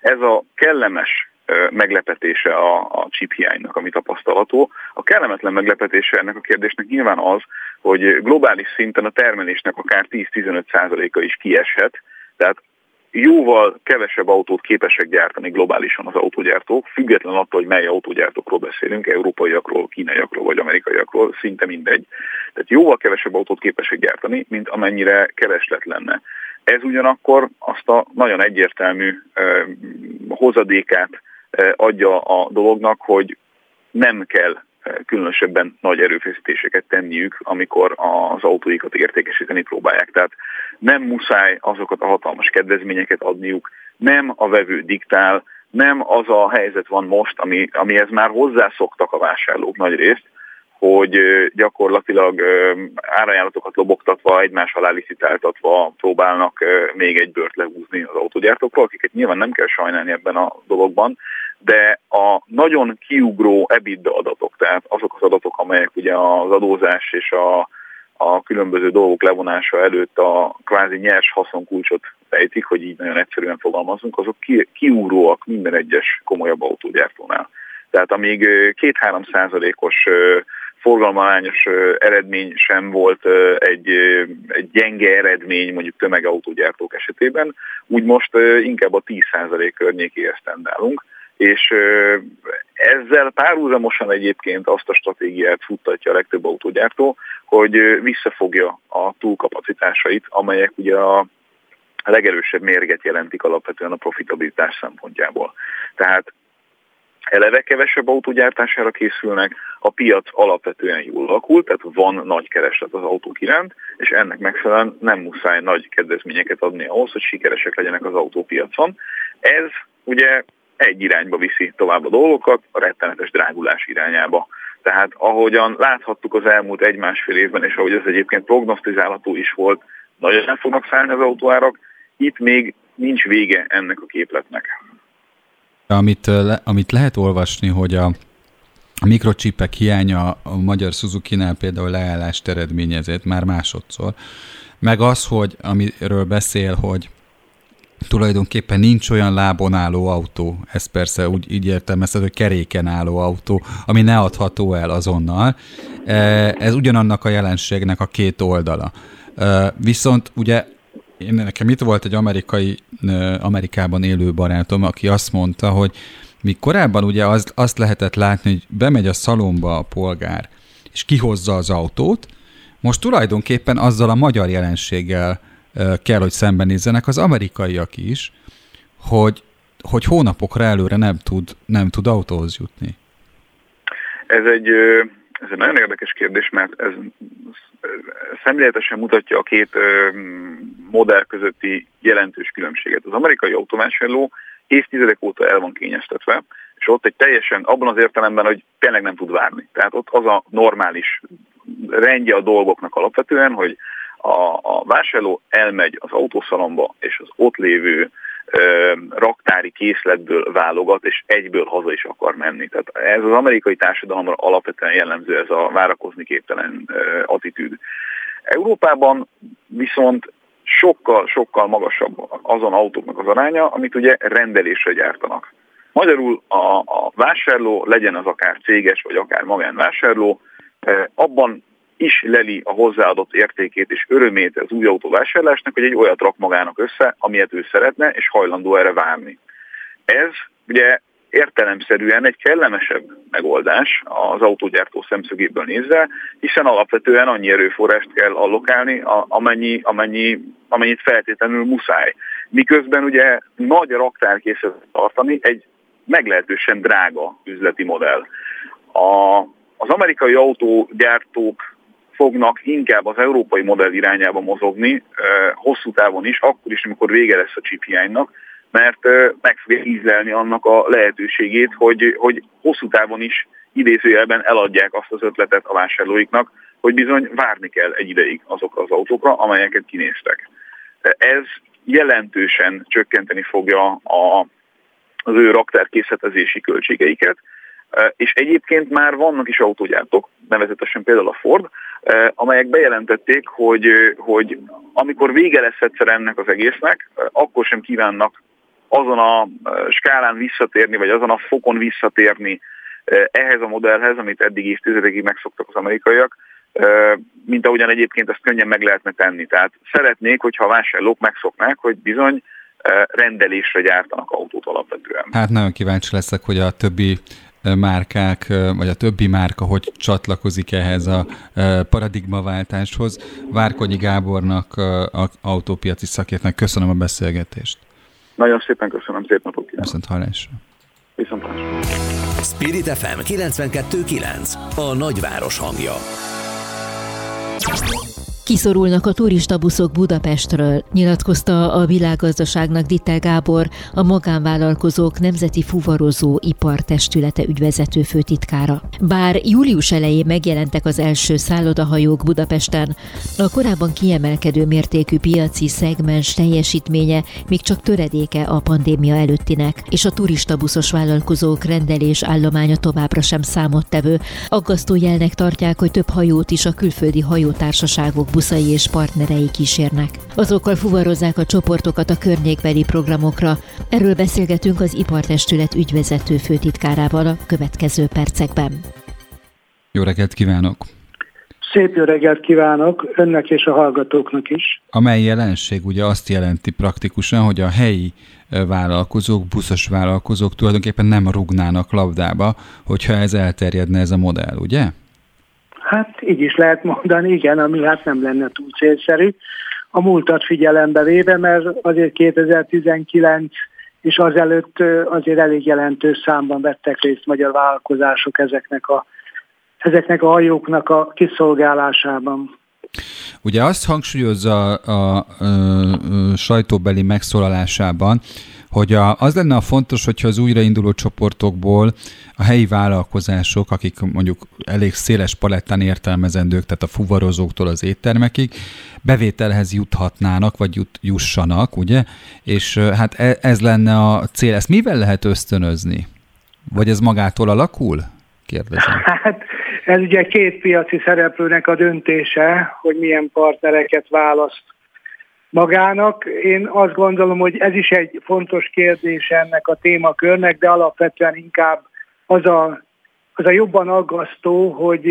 Ez a kellemes meglepetése a, a chip hiánynak, ami tapasztalható. A kellemetlen meglepetése ennek a kérdésnek nyilván az, hogy globális szinten a termelésnek akár 10-15%-a is kieshet, tehát jóval kevesebb autót képesek gyártani globálisan az autógyártók, független attól, hogy mely autógyártókról beszélünk, európaiakról, kínaiakról vagy amerikaiakról, szinte mindegy. Tehát jóval kevesebb autót képesek gyártani, mint amennyire kereslet lenne. Ez ugyanakkor azt a nagyon egyértelmű hozadékát adja a dolognak, hogy nem kell különösebben nagy erőfeszítéseket tenniük, amikor az autóikat értékesíteni próbálják. Tehát nem muszáj azokat a hatalmas kedvezményeket adniuk, nem a vevő diktál, nem az a helyzet van most, ami, amihez már hozzászoktak a vásárlók nagy részt, hogy gyakorlatilag árajánlatokat lobogtatva, egymás alá licitáltatva próbálnak még egy bört lehúzni az autógyártókkal, akiket nyilván nem kell sajnálni ebben a dologban, de a nagyon kiugró EBITDA adatok, tehát azok az adatok, amelyek ugye az adózás és a, a különböző dolgok levonása előtt a kvázi nyers haszonkulcsot fejtik, hogy így nagyon egyszerűen fogalmazunk, azok ki, kiugróak minden egyes komolyabb autógyártónál. Tehát amíg 2-3 százalékos forgalmazányos eredmény sem volt egy, egy gyenge eredmény mondjuk tömegautógyártók esetében, úgy most inkább a 10% környékéhez tendálunk és ezzel párhuzamosan egyébként azt a stratégiát futtatja a legtöbb autógyártó, hogy visszafogja a túlkapacitásait, amelyek ugye a legerősebb mérget jelentik alapvetően a profitabilitás szempontjából. Tehát eleve kevesebb autógyártására készülnek, a piac alapvetően jól alakult, tehát van nagy kereslet az autók iránt, és ennek megfelelően nem muszáj nagy kedvezményeket adni ahhoz, hogy sikeresek legyenek az autópiacon. Ez ugye egy irányba viszi tovább a dolgokat, a rettenetes drágulás irányába. Tehát ahogyan láthattuk az elmúlt egy-másfél évben, és ahogy ez egyébként prognosztizálható is volt, nagyon nem fognak szállni az autóárak, itt még nincs vége ennek a képletnek. Amit, le, amit lehet olvasni, hogy a mikrocsipek hiánya a magyar Suzuki-nál például leállást eredményezett már másodszor, meg az, hogy amiről beszél, hogy tulajdonképpen nincs olyan lábon álló autó, ez persze úgy így értelmezhető, hogy keréken álló autó, ami ne adható el azonnal. E, ez ugyanannak a jelenségnek a két oldala. Viszont ugye én, nekem itt volt egy amerikai, Amerikában élő barátom, aki azt mondta, hogy mi korábban ugye azt, azt lehetett látni, hogy bemegy a szalomba a polgár, és kihozza az autót, most tulajdonképpen azzal a magyar jelenséggel kell, hogy szembenézzenek az amerikaiak is, hogy, hogy hónapokra előre nem tud, nem tud autóhoz jutni. Ez egy, ez egy nagyon érdekes kérdés, mert ez szemléletesen mutatja a két modell közötti jelentős különbséget. Az amerikai autóvásárló évtizedek óta el van kényeztetve, és ott egy teljesen abban az értelemben, hogy tényleg nem tud várni. Tehát ott az a normális rendje a dolgoknak alapvetően, hogy a, a vásárló elmegy az autószalomba, és az ott lévő raktári készletből válogat, és egyből haza is akar menni. Tehát ez az amerikai társadalomra alapvetően jellemző ez a várakozni képtelen attitűd. Európában viszont sokkal-sokkal magasabb azon autóknak az aránya, amit ugye rendelésre gyártanak. Magyarul a, a vásárló, legyen az akár céges, vagy akár magánvásárló, abban is leli a hozzáadott értékét és örömét az új autó vásárlásnak, hogy egy olyat rak magának össze, amilyet ő szeretne, és hajlandó erre várni. Ez ugye értelemszerűen egy kellemesebb megoldás az autógyártó szemszögéből nézve, hiszen alapvetően annyi erőforrást kell allokálni, amennyi, amennyi, amennyit feltétlenül muszáj. Miközben ugye nagy raktárkészet tartani egy meglehetősen drága üzleti modell. A, az amerikai autógyártók fognak inkább az európai modell irányába mozogni, hosszú távon is, akkor is, amikor vége lesz a chip hiánynak, mert meg fogja ízlelni annak a lehetőségét, hogy, hogy hosszú távon is idézőjelben eladják azt az ötletet a vásárlóiknak, hogy bizony várni kell egy ideig azokra az autókra, amelyeket kinéztek. Ez jelentősen csökkenteni fogja a, az ő raktárkészletezési költségeiket, és egyébként már vannak is autógyártók, nevezetesen például a Ford, amelyek bejelentették, hogy, hogy amikor vége lesz egyszer ennek az egésznek, akkor sem kívánnak azon a skálán visszatérni, vagy azon a fokon visszatérni ehhez a modellhez, amit eddig évtizedekig megszoktak az amerikaiak, mint ahogyan egyébként ezt könnyen meg lehetne tenni. Tehát szeretnék, hogyha a vásárlók megszoknák, hogy bizony rendelésre gyártanak autót alapvetően. Hát nagyon kíváncsi leszek, hogy a többi márkák, vagy a többi márka hogy csatlakozik ehhez a paradigmaváltáshoz. Várkonyi Gábornak, a autópiaci szakértnek köszönöm a beszélgetést. Nagyon szépen köszönöm, szép napot kívánok. Viszont hallásra. Viszontlátásra. Spirit FM 92.9 a nagyváros hangja. Kiszorulnak a turistabuszok Budapestről, nyilatkozta a világgazdaságnak Dittel Gábor, a magánvállalkozók Nemzeti Fuvarozó Ipartestülete ügyvezető főtitkára. Bár július elején megjelentek az első szállodahajók Budapesten, a korábban kiemelkedő mértékű piaci szegmens teljesítménye még csak töredéke a pandémia előttinek, és a turistabuszos vállalkozók rendelés állománya továbbra sem számottevő. Aggasztó jelnek tartják, hogy több hajót is a külföldi hajótársaságok buszai és partnerei kísérnek. Azokkal fuvarozzák a csoportokat a környékbeli programokra. Erről beszélgetünk az Ipartestület ügyvezető főtitkárával a következő percekben. Jó reggelt kívánok! Szép jó reggelt kívánok önnek és a hallgatóknak is. Amely jelenség ugye azt jelenti praktikusan, hogy a helyi vállalkozók, buszos vállalkozók tulajdonképpen nem rugnának labdába, hogyha ez elterjedne ez a modell, ugye? Hát így is lehet mondani, igen, ami hát nem lenne túl célszerű. A múltat figyelembe véve, mert azért 2019 és azelőtt azért elég jelentős számban vettek részt magyar vállalkozások ezeknek a, ezeknek a hajóknak a kiszolgálásában. Ugye azt hangsúlyozza a, a, a, sajtóbeli megszólalásában, hogy a, az lenne a fontos, hogyha az újrainduló csoportokból a helyi vállalkozások, akik mondjuk elég széles palettán értelmezendők, tehát a fuvarozóktól az éttermekig, bevételhez juthatnának, vagy jut, jussanak, ugye? És hát e, ez lenne a cél. Ezt mivel lehet ösztönözni? Vagy ez magától alakul? Kérdezem. Hát ez ugye két piaci szereplőnek a döntése, hogy milyen partnereket választ magának. Én azt gondolom, hogy ez is egy fontos kérdés ennek a témakörnek, de alapvetően inkább az a, az a jobban aggasztó, hogy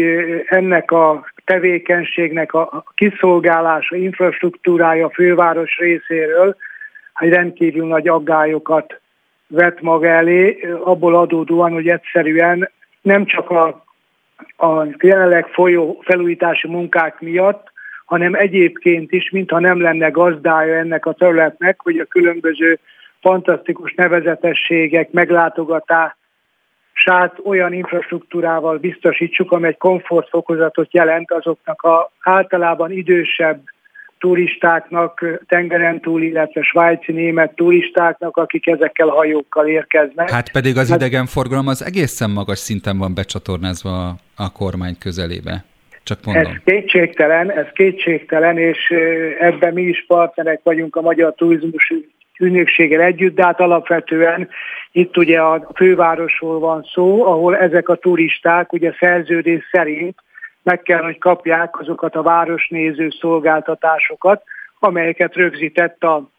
ennek a tevékenységnek a kiszolgálása, infrastruktúrája a főváros részéről egy rendkívül nagy aggályokat vet maga elé, abból adódóan, hogy egyszerűen nem csak a, a jelenleg folyó felújítási munkák miatt, hanem egyébként is, mintha nem lenne gazdája ennek a területnek, hogy a különböző fantasztikus nevezetességek meglátogatását olyan infrastruktúrával biztosítsuk, amely komfortfokozatot jelent azoknak a általában idősebb turistáknak, tengeren túl, illetve svájci német turistáknak, akik ezekkel hajókkal érkeznek. Hát pedig az hát- idegenforgalom az egészen magas szinten van becsatornázva a kormány közelébe. Csak mondom. Ez kétségtelen, ez kétségtelen, és ebben mi is partnerek vagyunk a Magyar Turizmus ügynökséggel együtt, de hát alapvetően itt ugye a fővárosról van szó, ahol ezek a turisták ugye szerződés szerint meg kell, hogy kapják azokat a városnéző szolgáltatásokat, amelyeket rögzített a,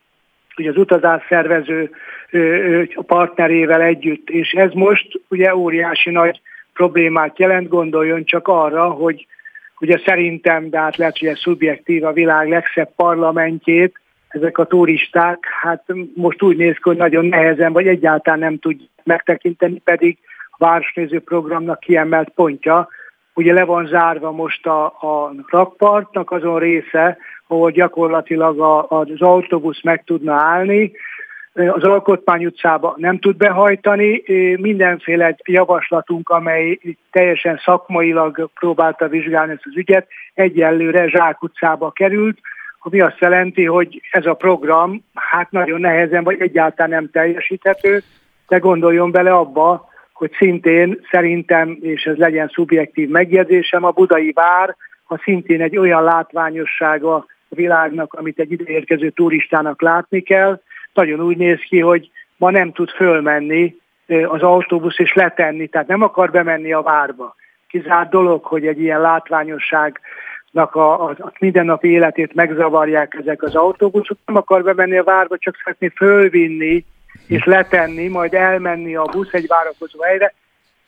ugye az utazásszervező partnerével együtt. És ez most ugye óriási nagy problémát jelent, gondoljon csak arra, hogy Ugye szerintem, de hát lehet, hogy ez szubjektív a világ legszebb parlamentjét, ezek a turisták, hát most úgy néz ki, hogy nagyon nehezen, vagy egyáltalán nem tudják megtekinteni, pedig a Városnéző programnak kiemelt pontja. Ugye le van zárva most a, a rakpartnak azon része, ahol gyakorlatilag a, az autóbusz meg tudna állni, az Alkotmány utcába nem tud behajtani. Mindenféle javaslatunk, amely teljesen szakmailag próbálta vizsgálni ezt az ügyet, egyelőre Zsák utcába került, ami azt jelenti, hogy ez a program hát nagyon nehezen vagy egyáltalán nem teljesíthető, de gondoljon bele abba, hogy szintén szerintem, és ez legyen szubjektív megjegyzésem, a budai vár, ha szintén egy olyan látványossága a világnak, amit egy ideérkező turistának látni kell, nagyon úgy néz ki, hogy ma nem tud fölmenni az autóbusz és letenni, tehát nem akar bemenni a várba. Kizárt dolog, hogy egy ilyen látványosságnak a, a, a mindennapi életét megzavarják ezek az autóbuszok, nem akar bemenni a várba, csak szeretné fölvinni és letenni, majd elmenni a busz egy várakozó helyre,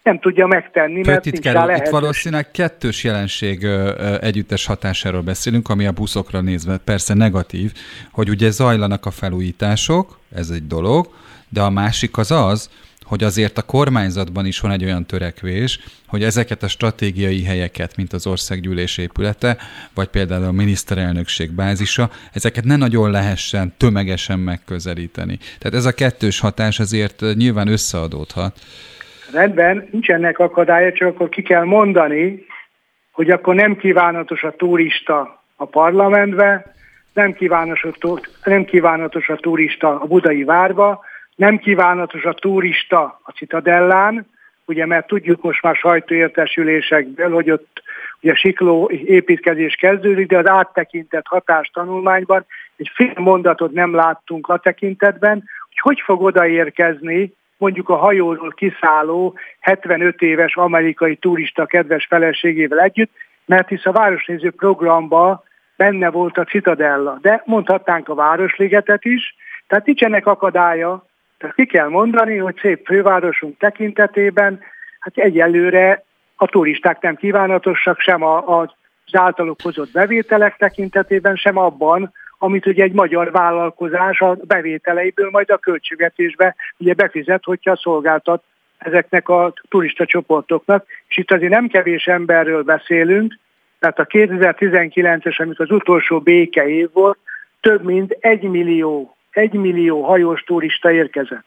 nem tudja megtenni, mert nincs rá Itt valószínűleg kettős jelenség együttes hatásáról beszélünk, ami a buszokra nézve persze negatív, hogy ugye zajlanak a felújítások, ez egy dolog, de a másik az az, hogy azért a kormányzatban is van egy olyan törekvés, hogy ezeket a stratégiai helyeket, mint az országgyűlés épülete, vagy például a miniszterelnökség bázisa, ezeket ne nagyon lehessen tömegesen megközelíteni. Tehát ez a kettős hatás azért nyilván összeadódhat. Rendben, nincsenek akadálya, csak akkor ki kell mondani, hogy akkor nem kívánatos a turista a parlamentbe, nem kívánatos, nem kívánatos a turista a budai várba, nem kívánatos a turista a Citadellán, ugye mert tudjuk most már sajtóértesülésekből, hogy ott ugye sikló építkezés kezdődik, de az áttekintett hatástanulmányban egy fél mondatot nem láttunk a tekintetben, hogy hogy fog odaérkezni mondjuk a hajóról kiszálló 75 éves amerikai turista kedves feleségével együtt, mert hisz a Városnéző programba benne volt a Citadella, de mondhatnánk a Városligetet is, tehát nincsenek akadálya, tehát ki kell mondani, hogy szép fővárosunk tekintetében, hát egyelőre a turisták nem kívánatosak, sem a, a, az általuk hozott bevételek tekintetében, sem abban, amit ugye egy magyar vállalkozás a bevételeiből majd a költségvetésbe ugye befizet, hogyha szolgáltat ezeknek a turista csoportoknak. És itt azért nem kevés emberről beszélünk, tehát a 2019-es, amikor az utolsó béke év volt, több mint egy millió, egy millió hajós turista érkezett.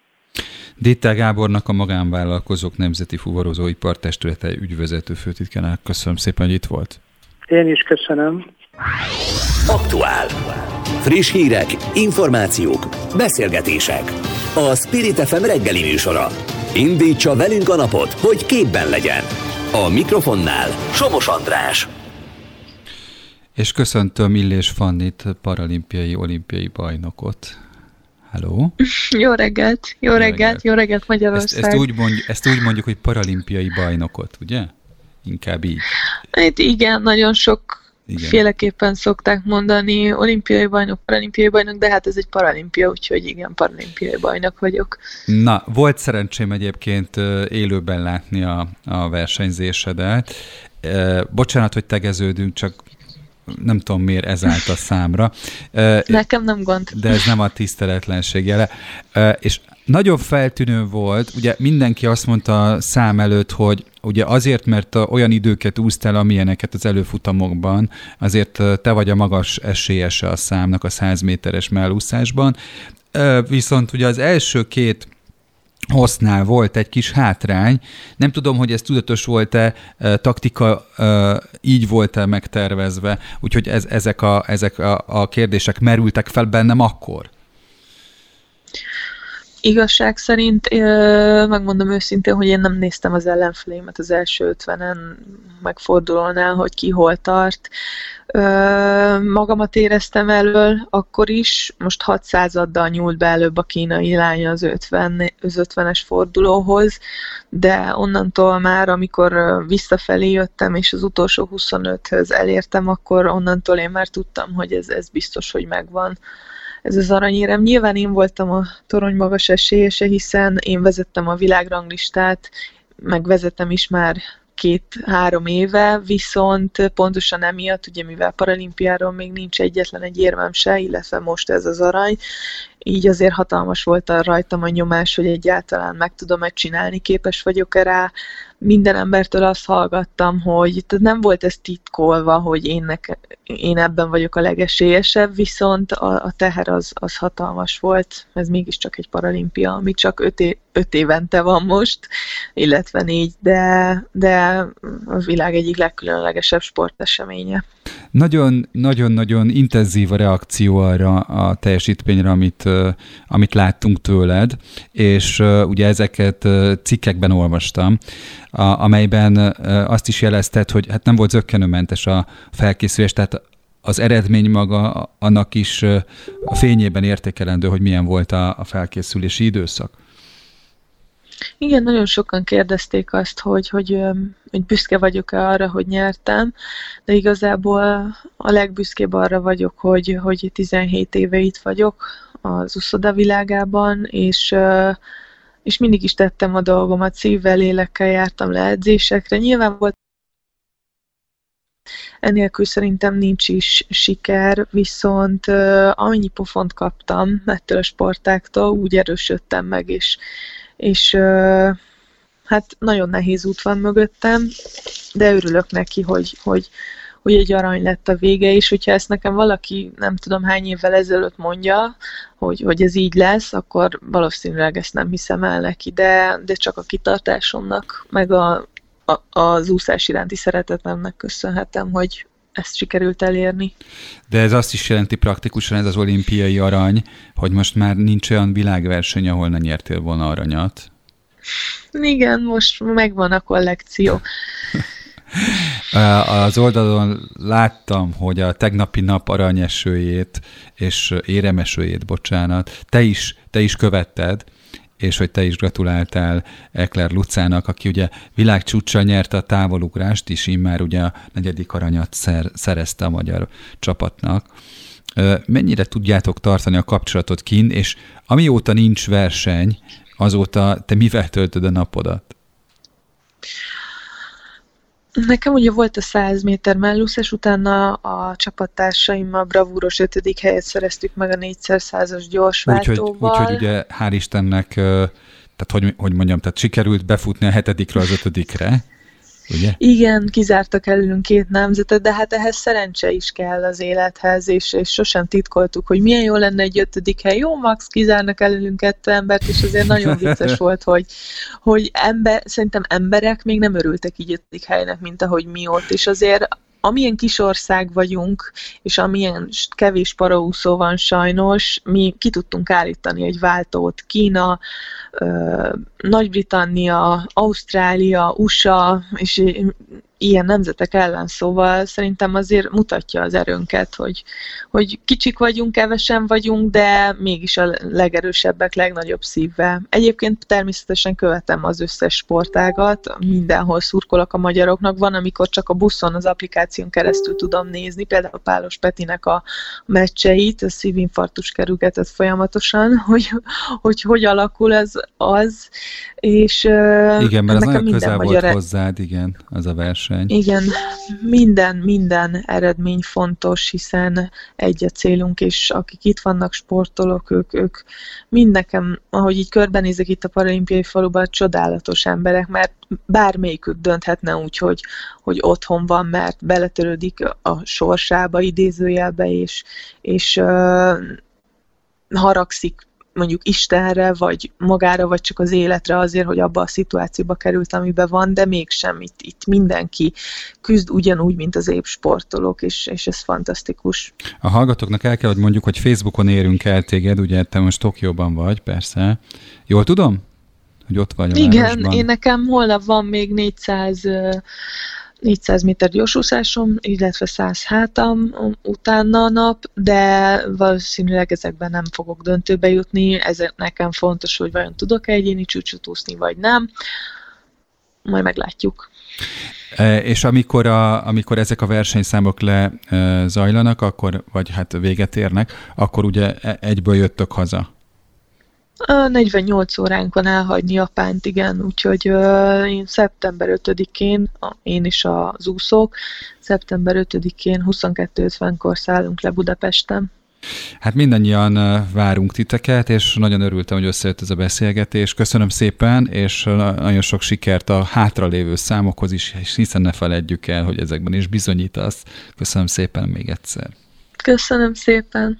Ditta Gábornak a Magánvállalkozók Nemzeti Fuvarozói Partestülete ügyvezető főtitkának köszönöm szépen, hogy itt volt. Én is köszönöm. Aktuál. Friss hírek, információk, beszélgetések. A Spirit FM reggeli műsora. Indítsa velünk a napot, hogy képben legyen. A mikrofonnál Somos András. És köszöntöm Illés Fannit, paralimpiai, olimpiai bajnokot. Hello. Jó reggelt, jó, jó reggelt, reggelt, jó reggelt Magyarország. Ezt, ezt, úgy mondjuk, ezt úgy mondjuk, hogy paralimpiai bajnokot, ugye? Inkább így. Itt igen, nagyon sok igen. féleképpen szokták mondani, olimpiai bajnok, paralimpiai bajnok, de hát ez egy paralimpia, úgyhogy igen, paralimpiai bajnok vagyok. Na, volt szerencsém egyébként élőben látni a, a versenyzésedet. Bocsánat, hogy tegeződünk, csak nem tudom miért ez állt a számra. Nekem nem gond. De ez nem a tiszteletlenség jele. És nagyon feltűnő volt, ugye mindenki azt mondta a szám előtt, hogy ugye azért, mert olyan időket úsztál, amilyeneket az előfutamokban, azért te vagy a magas esélyese a számnak a 100 méteres mellúszásban. Viszont ugye az első két hosznál volt egy kis hátrány. Nem tudom, hogy ez tudatos volt-e, taktika így volt-e megtervezve, úgyhogy ez, ezek, a, ezek a, a kérdések merültek fel bennem akkor. Igazság szerint, megmondom őszintén, hogy én nem néztem az ellenfelémet az első 50-en megfordulónál, hogy ki hol tart. Magamat éreztem elől akkor is, most 6 századdal nyúlt be előbb a kínai lány az, 50, az 50-es fordulóhoz, de onnantól már, amikor visszafelé jöttem, és az utolsó 25-höz elértem, akkor onnantól én már tudtam, hogy ez, ez biztos, hogy megvan ez az aranyérem. Nyilván én voltam a torony magas esélyese, hiszen én vezettem a világranglistát, meg vezetem is már két-három éve, viszont pontosan emiatt, ugye mivel paralimpiáról még nincs egyetlen egy érvem se, illetve most ez az arany, így azért hatalmas volt a rajtam a nyomás, hogy egyáltalán meg tudom-e csinálni, képes vagyok-e rá. Minden embertől azt hallgattam, hogy tehát nem volt ez titkolva, hogy én, neke, én ebben vagyok a legesélyesebb, viszont a, a teher az, az hatalmas volt. Ez mégiscsak egy paralimpia, ami csak öt, é, öt évente van most, illetve négy, de, de a világ egyik legkülönlegesebb sporteseménye. Nagyon-nagyon intenzív a reakció arra a teljesítményre, amit, amit láttunk tőled, és ugye ezeket cikkekben olvastam, amelyben azt is jelezted, hogy hát nem volt zöggenőmentes a felkészülés, tehát az eredmény maga annak is a fényében értékelendő, hogy milyen volt a, a felkészülési időszak. Igen, nagyon sokan kérdezték azt, hogy, hogy, hogy büszke vagyok-e arra, hogy nyertem, de igazából a legbüszkébb arra vagyok, hogy, hogy 17 éve itt vagyok az uszoda világában, és, és mindig is tettem a dolgomat, szívvel, lélekkel jártam le edzésekre. Nyilván volt Enélkül szerintem nincs is siker, viszont amennyi pofont kaptam ettől a sportáktól, úgy erősödtem meg, és és hát nagyon nehéz út van mögöttem, de örülök neki, hogy, hogy, hogy egy arany lett a vége, és hogyha ezt nekem valaki nem tudom hány évvel ezelőtt mondja, hogy, hogy ez így lesz, akkor valószínűleg ezt nem hiszem el neki, de, de csak a kitartásomnak, meg a, a, az úszás iránti szeretetemnek köszönhetem, hogy ezt sikerült elérni. De ez azt is jelenti praktikusan ez az olimpiai arany, hogy most már nincs olyan világverseny, ahol ne nyertél volna aranyat. Igen, most megvan a kollekció. Az oldalon láttam, hogy a tegnapi nap aranyesőjét és éremesőjét, bocsánat, te is, te is követted, és hogy te is gratuláltál Ekler Lucának, aki ugye világcsúccsal nyerte a távolugrást, és immár ugye a negyedik aranyat szer, szerezte a magyar csapatnak. Mennyire tudjátok tartani a kapcsolatot kin, és amióta nincs verseny, azóta te mivel töltöd a napodat? Nekem ugye volt a 100 méter mellúszás, utána a csapattársaimmal bravúros ötödik helyet szereztük meg a 4x100-as gyorsváltóval. Úgyhogy úgy, ugye hál' Istennek, tehát hogy, hogy mondjam, tehát sikerült befutni a hetedikre az ötödikre. Ugye? Igen, kizártak előlünk két nemzetet, de hát ehhez szerencse is kell az élethez, és, és sosem titkoltuk, hogy milyen jó lenne egy ötödik hely. Jó, max, kizárnak előlünk kettő embert, és azért nagyon vicces volt, hogy, hogy ember, szerintem emberek még nem örültek így ötödik helynek, mint ahogy mi ott, és azért amilyen kis ország vagyunk, és amilyen kevés paraúszó van sajnos, mi ki tudtunk állítani egy váltót. Kína, Nagy-Britannia, Ausztrália, USA, és ilyen nemzetek ellen, szóval szerintem azért mutatja az erőnket, hogy, hogy kicsik vagyunk, kevesen vagyunk, de mégis a legerősebbek, legnagyobb szívvel. Egyébként természetesen követem az összes sportágat, mindenhol szurkolok a magyaroknak, van, amikor csak a buszon, az applikáción keresztül tudom nézni, például Pálos Petinek a meccseit, a szívinfarktus kerülgetett folyamatosan, hogy, hogy hogy alakul ez az, és Igen, mert ez nagyon közel volt magyar... hozzád, igen, az a verseny. Igen, minden, minden eredmény fontos, hiszen egy a célunk, és akik itt vannak, sportolók, ők, ők mind nekem, ahogy így körbenézek itt a paralimpiai faluban, csodálatos emberek, mert bármelyikük dönthetne úgy, hogy, hogy otthon van, mert beletörődik a sorsába, idézőjelbe, és, és haragszik mondjuk Istenre, vagy magára, vagy csak az életre azért, hogy abba a szituációba került, amiben van, de mégsem itt, itt mindenki küzd ugyanúgy, mint az épp sportolók, és, és ez fantasztikus. A hallgatóknak el kell, hogy mondjuk, hogy Facebookon érünk el téged, ugye te most Tokióban vagy, persze. Jól tudom? Hogy ott vagy a Igen, városban. én nekem holnap van még 400 400 méter gyorsúszásom, illetve 100 hátam utána a nap, de valószínűleg ezekben nem fogok döntőbe jutni, ezek nekem fontos, hogy vajon tudok-e egyéni csúcsot úszni, vagy nem. Majd meglátjuk. E, és amikor, a, amikor ezek a versenyszámok le e, zajlanak, akkor, vagy hát véget érnek, akkor ugye e, egyből jöttök haza? 48 óránk van elhagyni Japánt, igen, úgyhogy én szeptember 5-én, én is az úszók, szeptember 5-én 22.50-kor szállunk le Budapesten. Hát mindannyian várunk titeket, és nagyon örültem, hogy összejött ez a beszélgetés. Köszönöm szépen, és nagyon sok sikert a hátralévő számokhoz is, és hiszen ne feledjük el, hogy ezekben is bizonyítasz. Köszönöm szépen még egyszer. Köszönöm szépen.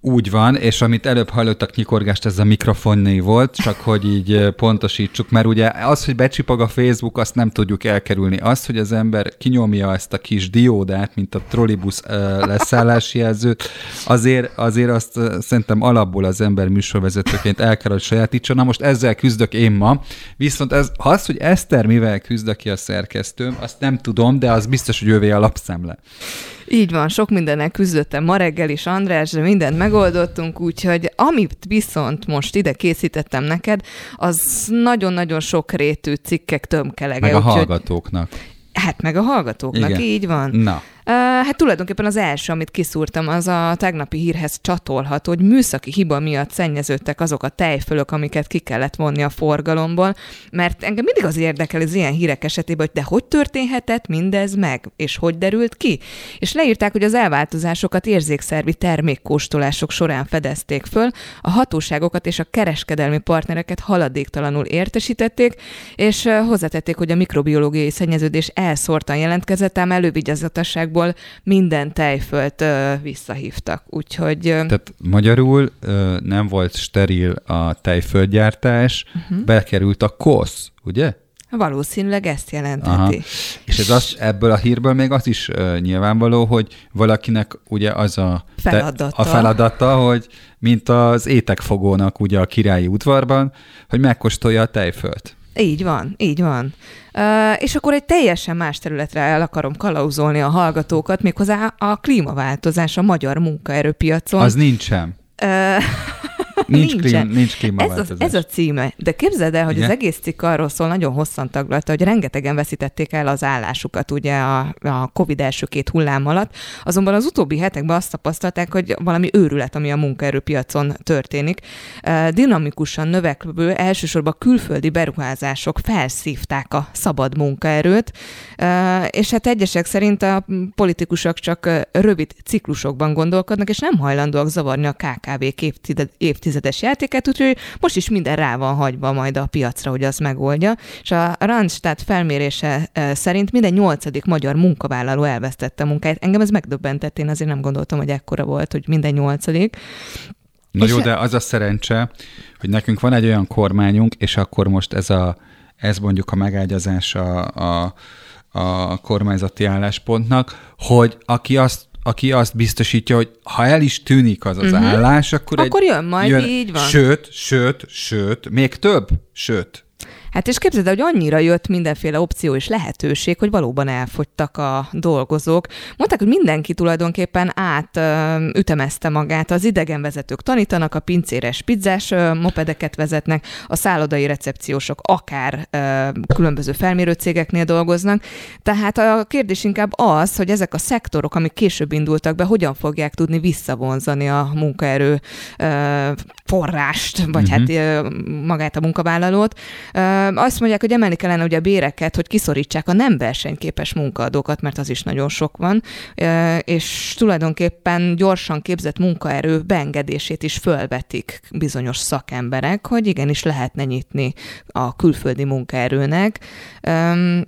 Úgy van, és amit előbb hallottak nyikorgást, ez a mikrofonné volt, csak hogy így pontosítsuk, mert ugye az, hogy becsipog a Facebook, azt nem tudjuk elkerülni. Az, hogy az ember kinyomja ezt a kis diódát, mint a trollibusz leszállási jelzőt, azért, azért azt szerintem alapból az ember műsorvezetőként el kell, hogy sajátítson. Na most ezzel küzdök én ma, viszont ez, az, hogy Eszter mivel küzd ki a szerkesztőm, azt nem tudom, de az biztos, hogy ővé a lapszemle. Így van, sok mindennel küzdöttem ma reggel is, András, de mindent megoldottunk, úgyhogy amit viszont most ide készítettem neked, az nagyon-nagyon sok rétű cikkek tömkelege. Meg a hallgatóknak. Hát meg a hallgatóknak, Igen. így van. Na. Hát tulajdonképpen az első, amit kiszúrtam, az a tegnapi hírhez csatolható, hogy műszaki hiba miatt szennyeződtek azok a tejfölök, amiket ki kellett vonni a forgalomból, mert engem mindig az érdekel az ilyen hírek esetében, hogy de hogy történhetett mindez meg, és hogy derült ki. És leírták, hogy az elváltozásokat érzékszervi termékkóstolások során fedezték föl, a hatóságokat és a kereskedelmi partnereket haladéktalanul értesítették, és hozzátették, hogy a mikrobiológiai szennyeződés elszórtan jelentkezett, ám elővigyázatosságból igazából minden tejfölt ö, visszahívtak. Úgyhogy... Ö... Tehát magyarul ö, nem volt steril a tejföldgyártás, uh-huh. bekerült a kosz, ugye? Valószínűleg ezt jelentheti. Aha. És ez az, ebből a hírből még az is uh, nyilvánvaló, hogy valakinek ugye az a feladata. Te, a feladata, hogy mint az étekfogónak ugye a királyi udvarban, hogy megkóstolja a tejfölt. Így van, így van. És akkor egy teljesen más területre el akarom kalauzolni a hallgatókat, méghozzá a klímaváltozás a magyar munkaerőpiacon. Az nincsen. Nincs, Klím, nincs klímaváltozás. Ez, az, ez a címe. De képzeld el, hogy Igen? az egész cikk arról szól, nagyon hosszan taglalta, hogy rengetegen veszítették el az állásukat ugye a, a COVID első két hullám alatt. Azonban az utóbbi hetekben azt tapasztalták, hogy valami őrület, ami a munkaerőpiacon történik. Dinamikusan növekvő, elsősorban külföldi beruházások felszívták a szabad munkaerőt, és hát egyesek szerint a politikusok csak rövid ciklusokban gondolkodnak, és nem hajlandóak zavarni a KKV-k évtized évtizedes játékát, úgyhogy most is minden rá van hagyva majd a piacra, hogy az megoldja. És a Randstad felmérése e, szerint minden nyolcadik magyar munkavállaló elvesztette a munkáját. Engem ez megdöbbentett, én azért nem gondoltam, hogy ekkora volt, hogy minden nyolcadik. Na és jó, de az a szerencse, hogy nekünk van egy olyan kormányunk, és akkor most ez, a, ez mondjuk a megágyazása a, a kormányzati álláspontnak, hogy aki azt aki azt biztosítja, hogy ha el is tűnik az az uh-huh. állás, akkor, akkor egy, jön majd, jön, így van. Sőt, sőt, sőt, még több, sőt, Hát és képzeld, hogy annyira jött mindenféle opció és lehetőség, hogy valóban elfogytak a dolgozók. Mondták, hogy mindenki tulajdonképpen átütemezte magát. Az idegenvezetők tanítanak, a pincéres pizzás mopedeket vezetnek, a szállodai recepciósok akár különböző felmérő cégeknél dolgoznak. Tehát a kérdés inkább az, hogy ezek a szektorok, amik később indultak be, hogyan fogják tudni visszavonzani a munkaerő forrást, vagy uh-huh. hát magát a munkavállalót. Azt mondják, hogy emelni kellene ugye a béreket, hogy kiszorítsák a nem versenyképes munkaadókat, mert az is nagyon sok van, és tulajdonképpen gyorsan képzett munkaerő beengedését is fölvetik bizonyos szakemberek, hogy igenis lehetne nyitni a külföldi munkaerőnek,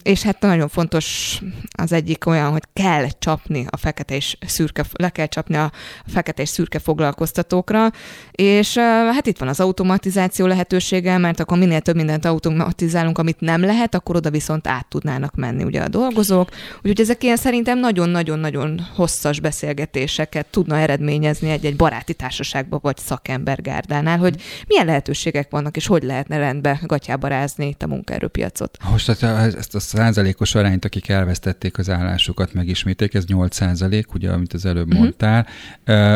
és hát nagyon fontos az egyik olyan, hogy kell csapni a fekete és szürke, le kell csapni a fekete és szürke foglalkoztatókra, és hát itt van az automatizáció lehetősége, mert akkor minél több mindent automatizálunk, amit nem lehet, akkor oda viszont át tudnának menni ugye a dolgozók. Úgyhogy ezek ilyen szerintem nagyon-nagyon-nagyon hosszas beszélgetéseket tudna eredményezni egy-egy baráti társaságba vagy szakembergárdánál, hogy milyen lehetőségek vannak, és hogy lehetne rendbe gatyába rázni itt a munkaerőpiacot. Most hát ezt a százalékos arányt, akik elvesztették az állásukat, megisméték, ez 8 százalék, ugye, amit az előbb uh-huh. mondtál.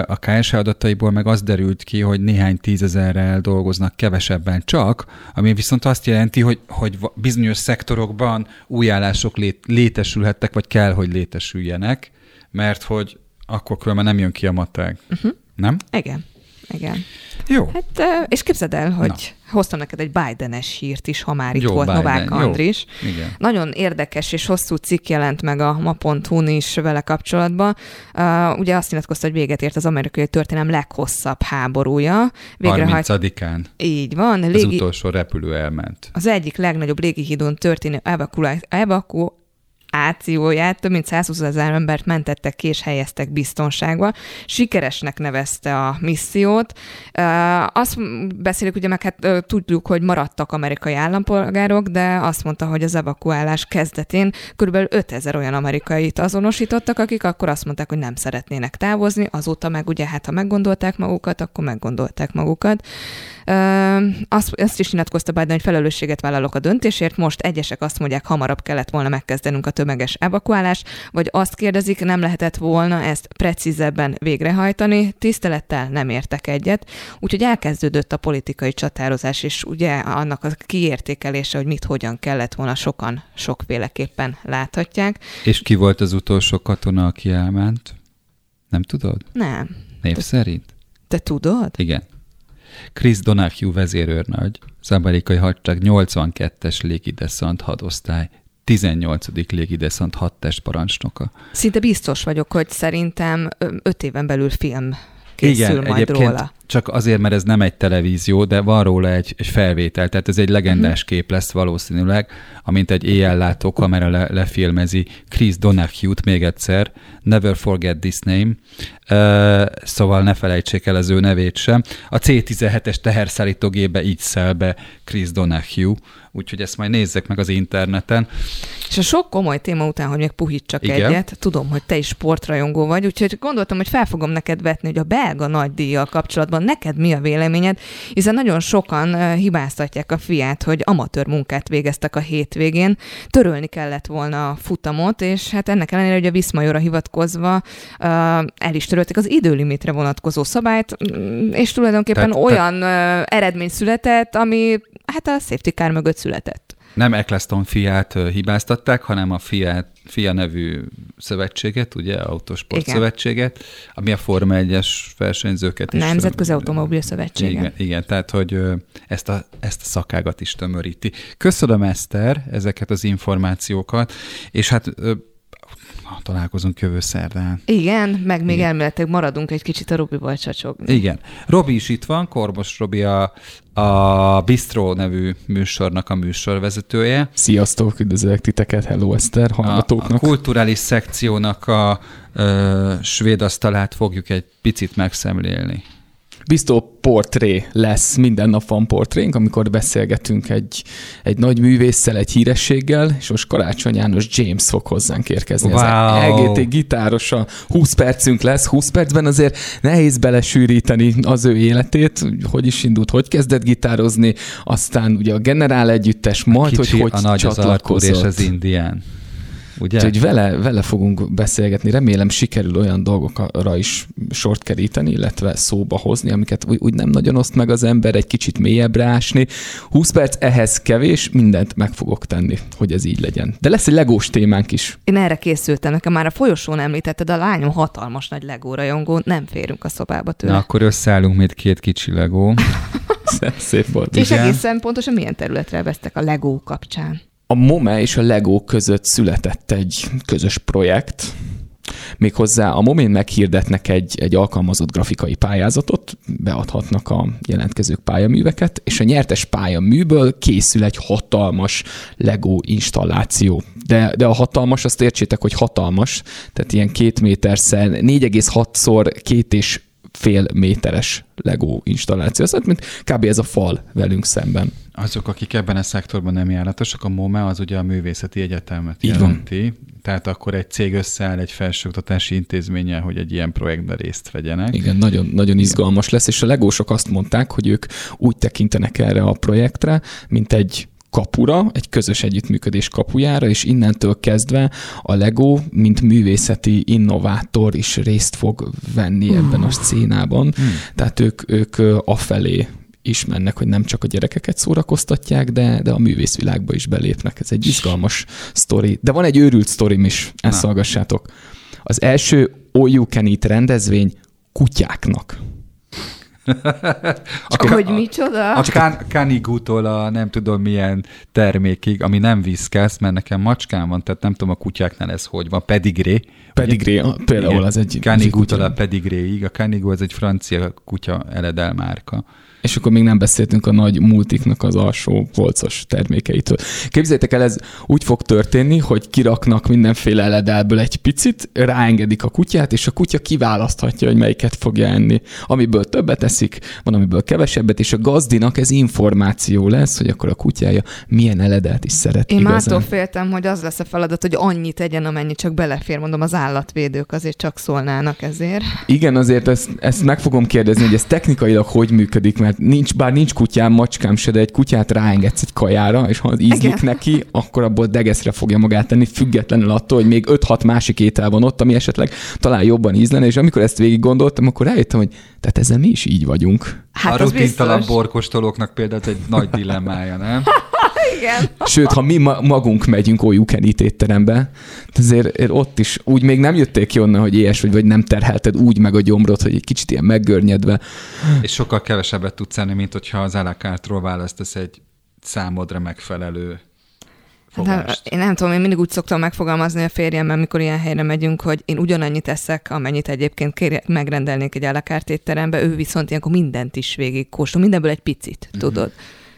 A KSH adataiból meg az derült ki, hogy néhány tízezerrel dolgoznak kevesebben csak, ami viszont azt jelenti, hogy, hogy bizonyos szektorokban új állások lét, létesülhettek, vagy kell, hogy létesüljenek, mert hogy akkor különben nem jön ki a matek. Uh-huh. Nem? Igen. Igen. Jó. Hát, és képzeld el, hogy Na. Hoztam neked egy Biden-es hírt is, ha már itt Jó, volt Biden. Novák Andris. Jó. Igen. Nagyon érdekes és hosszú cikk jelent meg a ma.hu-n is vele kapcsolatban. Uh, ugye azt nyilatkozta, hogy véget ért az amerikai történelem leghosszabb háborúja. Végre 30-án. Így van. Légi... Az utolsó repülő elment. Az egyik legnagyobb légihídon történő evaku ációját több mint 120 ezer embert mentettek ki és helyeztek biztonságba. Sikeresnek nevezte a missziót. Azt beszélik, ugye meg hát tudjuk, hogy maradtak amerikai állampolgárok, de azt mondta, hogy az evakuálás kezdetén kb. 5000 olyan amerikait azonosítottak, akik akkor azt mondták, hogy nem szeretnének távozni, azóta meg ugye hát ha meggondolták magukat, akkor meggondolták magukat. Azt, azt is nyilatkozta Biden, hogy felelősséget vállalok a döntésért, most egyesek azt mondják, hamarabb kellett volna megkezdenünk a több tömeges evakuálás, vagy azt kérdezik, nem lehetett volna ezt precízebben végrehajtani, tisztelettel nem értek egyet, úgyhogy elkezdődött a politikai csatározás, és ugye annak a kiértékelése, hogy mit hogyan kellett volna sokan sokféleképpen láthatják. És ki volt az utolsó katona, aki elment? Nem tudod? Nem. Név Te, szerint? Te tudod? Igen. Chris Donahue vezérőrnagy, az amerikai hadság 82-es légideszant hadosztály 18. légideszant hadtest parancsnoka. Szinte biztos vagyok, hogy szerintem öt éven belül film készül Igen, majd róla. Csak azért, mert ez nem egy televízió, de van róla egy, egy felvétel, tehát ez egy legendás uh-huh. kép lesz valószínűleg, amint egy éjjellátó kamera le, lefilmezi Chris Donahue-t még egyszer, Never Forget This Name, uh, szóval ne felejtsék el az ő nevét sem. A C-17-es teherszállítógébe így szel be Chris Donahue, úgyhogy ezt majd nézzek meg az interneten. És a sok komoly téma után, hogy még puhítsak Igen. egyet, tudom, hogy te is sportrajongó vagy, úgyhogy gondoltam, hogy fel fogom neked vetni, hogy a belga nagydíjjal kapcsolatban neked mi a véleményed, hiszen nagyon sokan hibáztatják a fiát, hogy amatőr munkát végeztek a hétvégén, törölni kellett volna a futamot, és hát ennek ellenére, hogy a Viszmajora hivatkozva el is törölték az időlimitre vonatkozó szabályt, és tulajdonképpen te, olyan te... eredmény született, ami hát a safety car mögött született. Nem Eccleston fiát hibáztatták, hanem a fiát, FIA nevű szövetséget, ugye, Autosport igen. szövetséget, ami a Forma 1-es versenyzőket is... Nemzetközi Automobil Szövetsége. Igen, igen, tehát, hogy ezt a, ezt a szakágat is tömöríti. Köszönöm, Eszter, ezeket az információkat, és hát találkozunk jövő szerdán. Igen, meg még Igen. elméletileg maradunk egy kicsit a Robival csacsogni. Igen. Robi is itt van, Korbos Robi a, a Bistro nevű műsornak a műsorvezetője. Sziasztok, üdvözlök titeket, hello Eszter, hallgatóknak. A, a kulturális szekciónak a ö, svéd asztalát fogjuk egy picit megszemlélni. Biztó portré lesz, minden nap van portrénk, amikor beszélgetünk egy, egy nagy művésszel, egy hírességgel, és most Karácsony János James fog hozzánk érkezni. Wow. Ez LGT gitárosa, 20 percünk lesz, 20 percben azért nehéz belesűríteni az ő életét, hogy is indult, hogy kezdett gitározni, aztán ugye a generál együttes, majd, Kicsi, hogy hogy a nagy csatlakozott. Az és az indián. Ugye? Úgyhogy vele, vele fogunk beszélgetni. Remélem sikerül olyan dolgokra is sort keríteni, illetve szóba hozni, amiket úgy, úgy nem nagyon oszt meg az ember, egy kicsit mélyebbre ásni. 20 perc ehhez kevés, mindent meg fogok tenni, hogy ez így legyen. De lesz egy legós témánk is. Én erre készültem, nekem már a folyosón említetted, a lányom hatalmas nagy legó rajongó, nem férünk a szobába tőle. Na akkor összeállunk még két kicsi legó. Szép volt. És Igen. egészen pontosan milyen területre vesztek a legó kapcsán? A MOME és a LEGO között született egy közös projekt, Méghozzá a Momén meghirdetnek egy, egy alkalmazott grafikai pályázatot, beadhatnak a jelentkezők pályaműveket, és a nyertes pályaműből készül egy hatalmas Lego installáció. De, de a hatalmas, azt értsétek, hogy hatalmas, tehát ilyen két méterszer, 4,6-szor két és fél méteres Lego installáció. Ez mint kb. ez a fal velünk szemben. Azok, akik ebben a szektorban nem járatosak, a MOME az ugye a művészeti egyetemet Így jelenti. Van. Tehát akkor egy cég összeáll egy felsőoktatási intézménnyel, hogy egy ilyen projektben részt vegyenek. Igen, nagyon, nagyon izgalmas lesz, és a legósok azt mondták, hogy ők úgy tekintenek erre a projektre, mint egy kapura, egy közös együttműködés kapujára, és innentől kezdve a Lego, mint művészeti innovátor is részt fog venni uh. ebben a szcénában. Uh. Tehát ők, ők afelé is mennek, hogy nem csak a gyerekeket szórakoztatják, de, de a művészvilágba is belépnek. Ez egy izgalmas sztori. De van egy őrült sztorim is, ezt szolgassátok. Az első All You Can Eat rendezvény kutyáknak. A, hogy micsoda? A kanigútól a nem tudom milyen termékig, ami nem viszkesz, mert nekem macskám van, tehát nem tudom a kutyáknál ez hogy van, pedigré. Pedigré, például az egy... Kanigútól a pedigréig. A kanigú az egy francia kutya eledel márka és akkor még nem beszéltünk a nagy multiknak az alsó polcos termékeitől. Képzeljétek el, ez úgy fog történni, hogy kiraknak mindenféle eledelből egy picit, ráengedik a kutyát, és a kutya kiválaszthatja, hogy melyiket fogja enni. Amiből többet eszik, van amiből kevesebbet, és a gazdinak ez információ lesz, hogy akkor a kutyája milyen eledelt is szeret Én igazán. attól féltem, hogy az lesz a feladat, hogy annyit tegyen, amennyi csak belefér, mondom, az állatvédők azért csak szólnának ezért. Igen, azért ezt, ezt meg fogom kérdezni, hogy ez technikailag hogy működik, mert Hát nincs, bár nincs kutyám, macskám se, de egy kutyát ráengedsz egy kajára, és ha ízlik Igen. neki, akkor abból degeszre fogja magát tenni, függetlenül attól, hogy még 5-6 másik étel van ott, ami esetleg talán jobban ízlene, és amikor ezt végig gondoltam, akkor rájöttem, hogy tehát ezzel mi is így vagyunk. Hát a rutintalan borkostolóknak például egy nagy dilemmája, nem? Igen. Sőt, ha mi magunk megyünk Olyukenit étterembe, azért ott is úgy még nem jötték ki onnan, hogy éhes vagy, vagy nem terhelted úgy meg a gyomrot, hogy egy kicsit ilyen meggörnyedve. És sokkal kevesebbet tudsz enni, mint hogyha az alakártról választasz egy számodra megfelelő De én nem tudom, én mindig úgy szoktam megfogalmazni a férjemmel, amikor ilyen helyre megyünk, hogy én ugyanannyit eszek, amennyit egyébként kér, megrendelnék egy alakárt étterembe, ő viszont ilyenkor mindent is végig kóstol, mindenből egy picit, mm-hmm. tudod.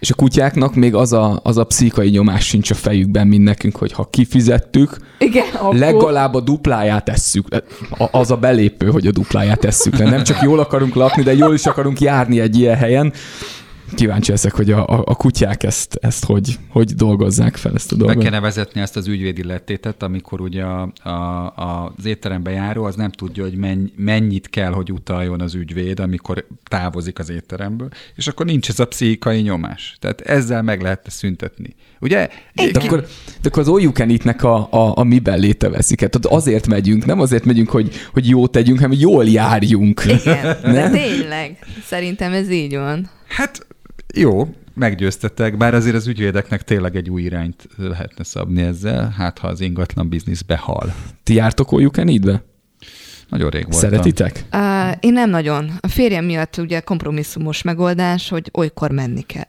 És a kutyáknak még az a, az a pszichai nyomás sincs a fejükben, mint nekünk, hogy ha kifizettük, Igen, akkor... legalább a dupláját tesszük. Az a belépő, hogy a dupláját tesszük le. Nem csak jól akarunk lakni, de jól is akarunk járni egy ilyen helyen, kíváncsi leszek, hogy a, a, a kutyák ezt, ezt hogy, hogy dolgozzák fel ezt a dolgot. Meg kellene vezetni ezt az ügyvédi lettétet, amikor ugye a, a, a, az étterembe járó az nem tudja, hogy menny, mennyit kell, hogy utaljon az ügyvéd, amikor távozik az étteremből, és akkor nincs ez a pszichikai nyomás. Tehát ezzel meg lehet szüntetni. Ugye? De akkor, de akkor az all you can a, a, a miben léte veszik. Hát azért megyünk, nem azért megyünk, hogy, hogy jót tegyünk, hanem jól járjunk. Igen, de tényleg. Szerintem ez így van. Hát jó, meggyőztetek, bár azért az ügyvédeknek tényleg egy új irányt lehetne szabni ezzel, hát ha az ingatlan biznisz behal. Ti jártok all Nagyon rég voltam. Szeretitek? Uh, én nem nagyon. A férjem miatt ugye kompromisszumos megoldás, hogy olykor menni kell.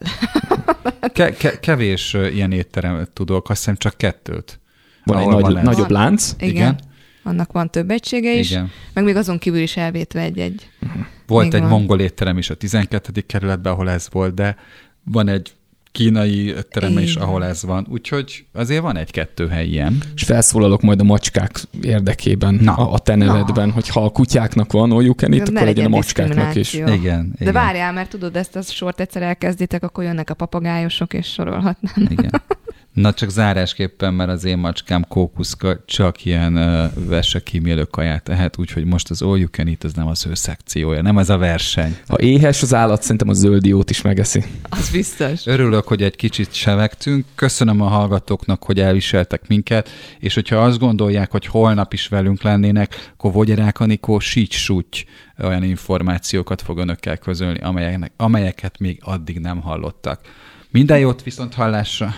ke- ke- kevés ilyen étterem tudok, azt hiszem csak kettőt. Van egy nagy, nagyobb lánc. Igen. Igen. Annak van több egysége is, Igen. meg még azon kívül is elvétve egy-egy. Uh-huh. Volt egy van. mongol étterem is a 12. kerületben, ahol ez volt, de van egy kínai étterem is, ahol ez van. Úgyhogy azért van egy-kettő hely ilyen. És felszólalok majd a macskák érdekében Na. a, a te nevedben, Na. hogy ha a kutyáknak van oljuk itt, akkor legyen a macskáknak is. Igen, igen. De várjál, mert tudod, ezt a sort egyszer elkezditek, akkor jönnek a papagájosok, és sorolhatnám. Igen. Na csak zárásképpen, mert az én macskám kókuszka csak ilyen uh, vese kímélő kaját tehet, úgyhogy most az all you can eat, az nem az ő szekciója, nem ez a verseny. Ha éhes az állat, szerintem a zöldiót is megeszi. Az biztos. Örülök, hogy egy kicsit sevegtünk. Köszönöm a hallgatóknak, hogy elviseltek minket, és hogyha azt gondolják, hogy holnap is velünk lennének, akkor Vogyerák Anikó olyan információkat fog önökkel közölni, amelyeknek, amelyeket még addig nem hallottak. Minden jót viszont hallásra!